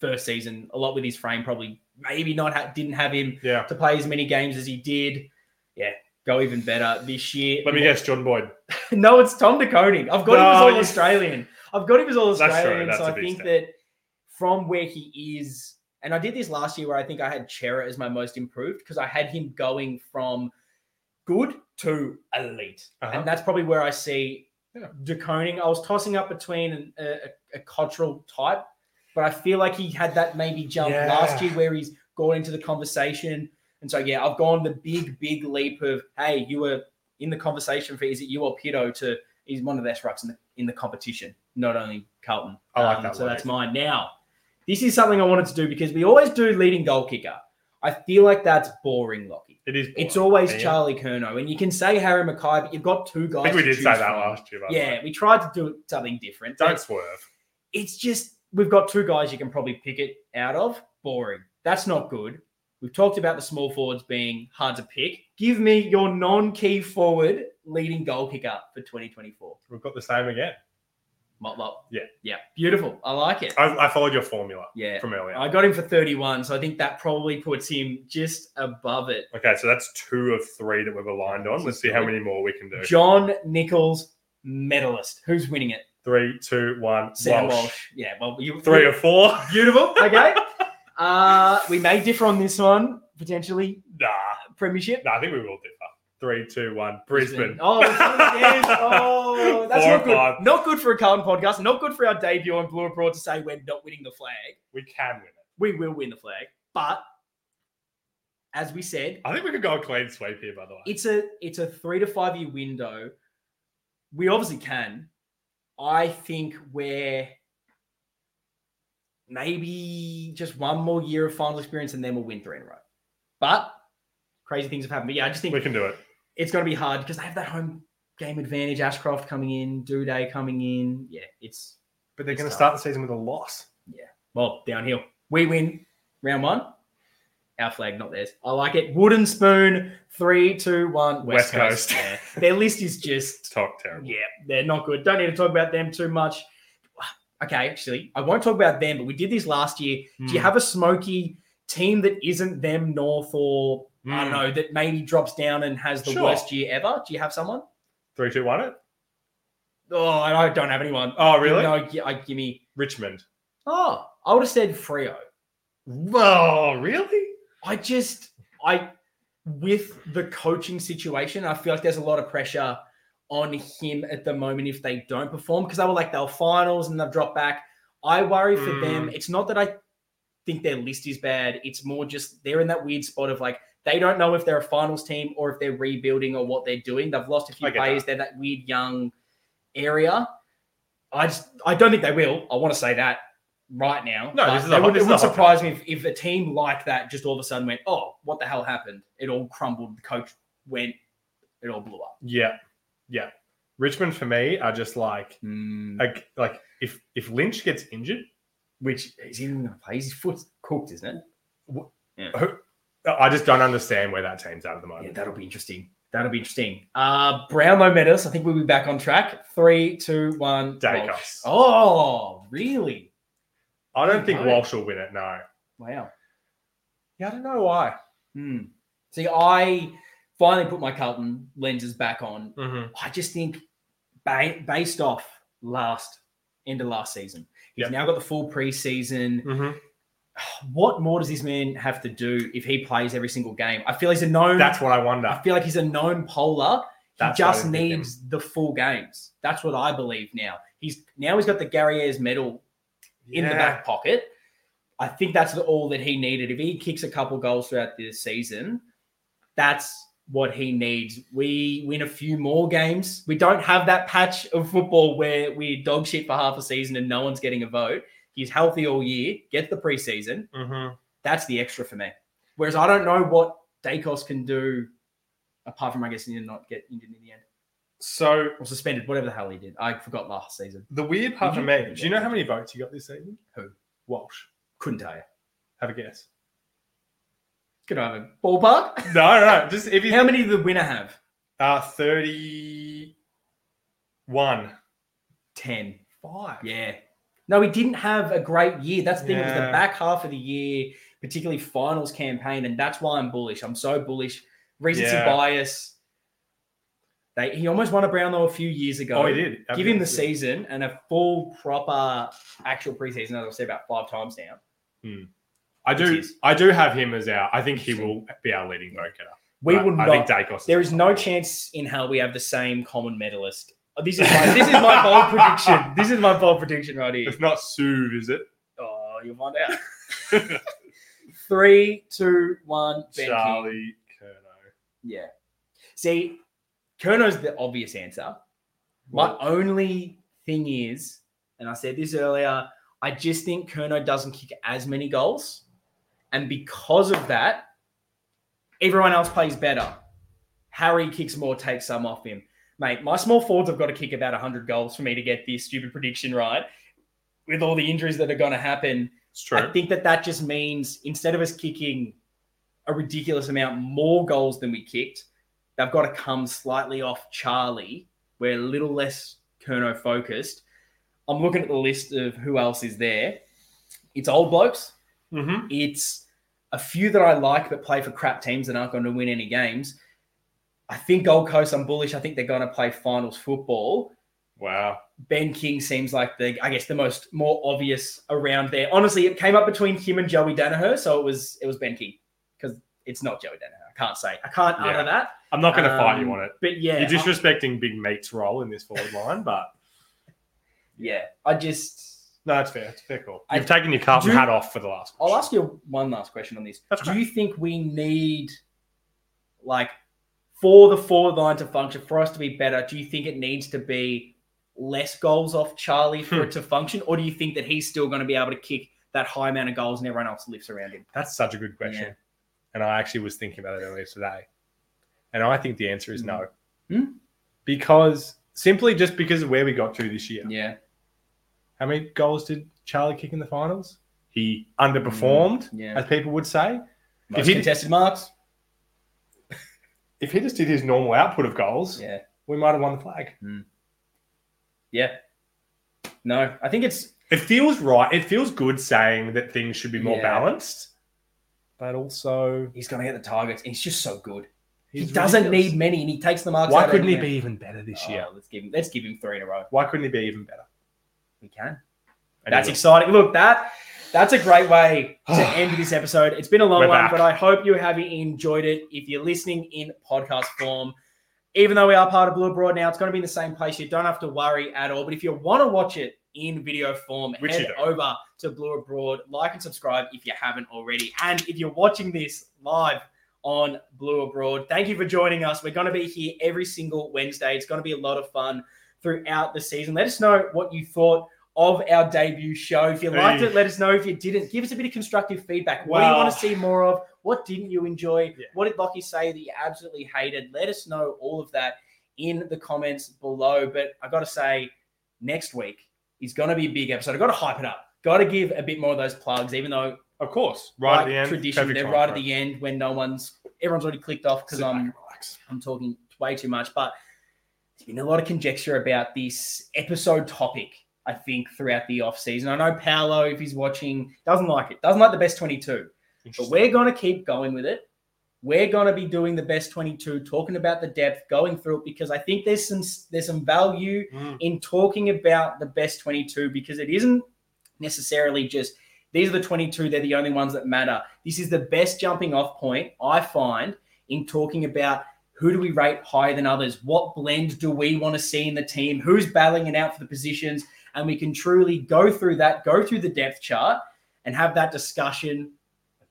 first season. A lot with his frame, probably maybe not ha- didn't have him Yeah. to play as many games as he did. Yeah, go even better this year. Let me guess, John Boyd. no, it's Tom De Koning. I've got him as all Australian. I've got him as all Australian. So I think step. that from where he is, and I did this last year where I think I had Chera as my most improved because I had him going from good to elite. Uh-huh. And that's probably where I see Yeah. De Koning. I was tossing up between an, a, a cultural type, but I feel like he had that maybe jump Yeah. last year where he's gone into the conversation. And so, yeah, I've gone the big, big leap of, hey, you were in the conversation for is it you or Pito to he's one of the best rucks in the, in the competition, not only Carlton. Um, I like that So that's mine. Now, this is something I wanted to do because we always do leading goal kicker. I feel like that's boring, Lockie. It is. It's always Yeah. Charlie Curnow, and you can say Harry McKay, but you've got two guys. I think we did say that from. last year. By the way. Yeah, we tried to do something different. Don't swerve. It's just we've got two guys you can probably pick it out of. Boring. That's not good. We've talked about the small forwards being hard to pick. Give me your non-key forward leading goal kicker for 2024. We've got the same again. Mop. Yeah. Yeah. Beautiful. I like it. I, I followed your formula Yeah. from earlier. I got him for 31, so I think that probably puts him just above it. Okay, so that's two of three that we've aligned on. Let's see how many more we can do. John Nicholls, medalist. Who's winning it? Three, two, one. Sam Walsh. Walsh. Yeah, well, you Three or four. beautiful. Okay. uh, we may differ on this one potentially. Nah, Premiership. nah. I think we will differ. Three, two, one. Brisbane. Oh, it's oh, that's Four not good. five. Not good for a Carlton podcast. Not good for our debut on Blue Abroad to say we're not winning the flag. We can win it. We will win the flag, but as we said, I think we could go a clean sweep here. By the way, it's a it's a three to five year window. We obviously can. I think we're maybe just one more year of final experience and then we'll win three in a row. But crazy things have happened. But yeah, I just think we can do it. it's going to be hard because they have that home game advantage. Ashcroft coming in, Duday coming in. Yeah, it's But they're going to start the season with a loss. Yeah. Well downhill. We win round one. Our flag, not theirs. I like it. Wooden spoon. Three, two, one. West, West Coast. Coast. Yeah. Their list is just Talk terrible. Yeah, they're not good. Don't need to talk about them too much. Okay, actually, I won't talk about them, but we did this last year. Do you Hmm. have a smoky team that isn't them north or I don't Hmm. know that maybe drops down and has the Sure. worst year ever? Do you have someone? Three, two, one. It. Oh, I don't have anyone. Oh, really? No, I give me. Richmond. Oh, I would have said Freo. Oh, really? I just I with the coaching situation, I feel like there's a lot of pressure on him at the moment if they don't perform because they were like they'll finals and they've dropped back. I worry for them. It's not that I think their list is bad. It's more just they're in that weird spot of like they don't know if they're a finals team or if they're rebuilding or what they're doing. They've lost a few players. They're that weird young area. I just I don't think they will. I want to say that right now. No, this is it a would, it would surprise me if, if a team like that just all of a sudden went, oh, what the hell happened? It all crumbled. The coach went. It all blew up. Yeah. Yeah. Richmond for me are just like Mm, like like if if Lynch gets injured, which is he even going to play? His foot's cooked, isn't it? Yeah. I just don't understand where that team's at at the moment. Yeah, that'll be interesting. That'll be interesting. Uh, Brownlow medalist. I think we'll be back on track. Three, two, one. Daicos. Oh, really? I don't think No. Walsh will win it. No. Wow. Yeah, I don't know why. Hmm. See, I finally put my Carlton lenses back on. Mm-hmm. I just think ba- based off last end of last season, he's Yep. now got the full preseason. Mm-hmm. What more does this man have to do if he plays every single game? I feel he's a known. That's what I wonder. I feel like he's a known polar. He That's just didn't pick him. needs the full games. That's what I believe now. He's now he's got the Gary Ayres medal in the back pocket. I think that's the- all that he needed. If he kicks a couple goals throughout this season, that's what he needs. We win a few more games. We don't have that patch of football where we dog shit for half a season and no one's getting a vote. He's healthy all year, gets the preseason. Mhm. That's the extra for me. Whereas I don't know what Daicos can do apart from, I guess, he did not get injured in the end So or suspended, whatever the hell he did. I forgot last season. the weird part for me, do you know how many votes he got this season? Who? Walsh. Couldn't tell you. Have a guess. Could I have a ballpark? No, no, no. Just if you How many did the winner have? uh thirty-one. 10. Five. Yeah. No, he didn't have a great year. That's the thing. It was the back half of the year, particularly finals campaign, and that's why I'm bullish. I'm so bullish. Recency Yeah. bias. They, he almost won a Brownlow a few years ago. Oh, he did. Give him the season and a full, proper, actual preseason, as I've said about five times now. Hmm. I It do. is. I do have him as our. I think he will be our leading vote getter. We But will I not. think Daicos. There is no chance in hell we have the same Coleman medalist. Oh, This is my, this is my bold prediction. This is my bold prediction right here. It's not Sue, is it? Oh, you'll find out. Three, two, one. Ben Charlie Curnow. Yeah. See, Curnow's the obvious answer. My only thing is, and I said this earlier, I just think Curnow doesn't kick as many goals. And because of that, everyone else plays better. Harry kicks more, takes some off him. Mate, my small forwards have got to kick about 100 goals for me to get this stupid prediction right. With all the injuries that are going to happen, It's true. I think that that just means instead of us kicking a ridiculous amount more goals than we kicked, they've got to come slightly off Charlie. We're a little less Curnow focused. I'm looking at the list of who else is there. It's old blokes. mm-hmm. It's a few that I like but play for crap teams that aren't going to win any games. I think Gold Coast, I'm bullish. I think they're going to play finals football. Wow. Ben King seems like the, I guess, the most more obvious around there. Honestly, it came up between him and Joey Daniher, so it was it was Ben King because it's not Joey Daniher. I can't say. I can't Yeah. utter that. I'm not going to fight you Um, on it. But yeah, You're I- disrespecting Big Meat's role in this forward line, but yeah. I just no, it's fair. It's fair call. You've taken your Carlton Do- hat off for the last. I'll ask you one last question on this. That's Do great. you think we need like for the forward line to function for us to be better? Do you think it needs to be less goals off Charlie for Hmm. it to function, or do you think that he's still going to be able to kick that high amount of goals and everyone else lifts around him? That's such a good question. And I actually was thinking about it earlier today. And I think the answer is no. Hmm? hmm? Because simply just because of where we got to this year. Yeah, How many goals did Charlie kick in the finals? He underperformed, mm, yeah. as people would say. Most he- contested marks. If he just did his normal output of goals, Yeah. we might have won the flag. Hmm. Yeah. No, I think it's It feels right. It feels good saying that things should be more Yeah. balanced, but also he's going to get the targets. And he's just so good. he's he doesn't ridiculous. need many, and he takes the marks. Why couldn't he be even better this year? Oh, let's give him. Let's give him three in a row. Why couldn't he be even better? He can. And That's exciting. Look, that that's a great way to end this episode. It's been a long We're one, back. but I hope you have enjoyed it. If you're listening in podcast form, even though we are part of Blue Abroad now, it's going to be in the same place. You don't have to worry at all. But if you want to watch it in video form, Which head over to Blue Abroad, like and subscribe if you haven't already. And if you're watching this live on Blue Abroad, thank you for joining us. We're going to be here every single Wednesday. It's going to be a lot of fun throughout the season. Let us know what you thought of our debut show. If you liked it, let us know. If you didn't, give us a bit of constructive feedback. What do you want to see more of? What didn't you enjoy? Yeah. What did Lockie say that you absolutely hated? Let us know all of that in the comments below. But I got to say, next week is going to be a big episode. I got to hype it up. Got to give a bit more of those plugs, even though of course, right like at the end, tradition, they're right at the end when no one's everyone's already clicked off because I'm I'm talking way too much. But there's been a lot of conjecture about this episode topic. I think throughout the off season. I know Paolo, if he's watching, doesn't like it. Doesn't like the best 22. But we're going to keep going with it. We're going to be doing the best 22, talking about the depth, going through it because I think there's some there's some value mm. in talking about the best 22 because it isn't necessarily just these are the 22, they're the only ones that matter. This is the best jumping off point I find in talking about who do we rate higher than others? What blend do we want to see in the team? Who's battling it out for the positions? And we can truly go through that, go through the depth chart, and have that discussion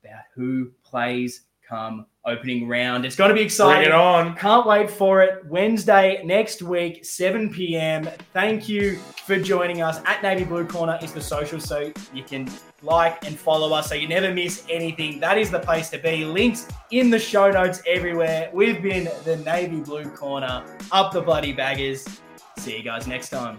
about who plays come opening round. It's going to be exciting. Bring it on. Can't wait for it. Wednesday next week, 7 p.m. Thank you for joining us at Navy Blue Corner is the social so you can like and follow us so you never miss anything. That is the place to be. Links in the show notes everywhere. We've been the Navy Blue Corner. Up the bloody baggers. See you guys next time.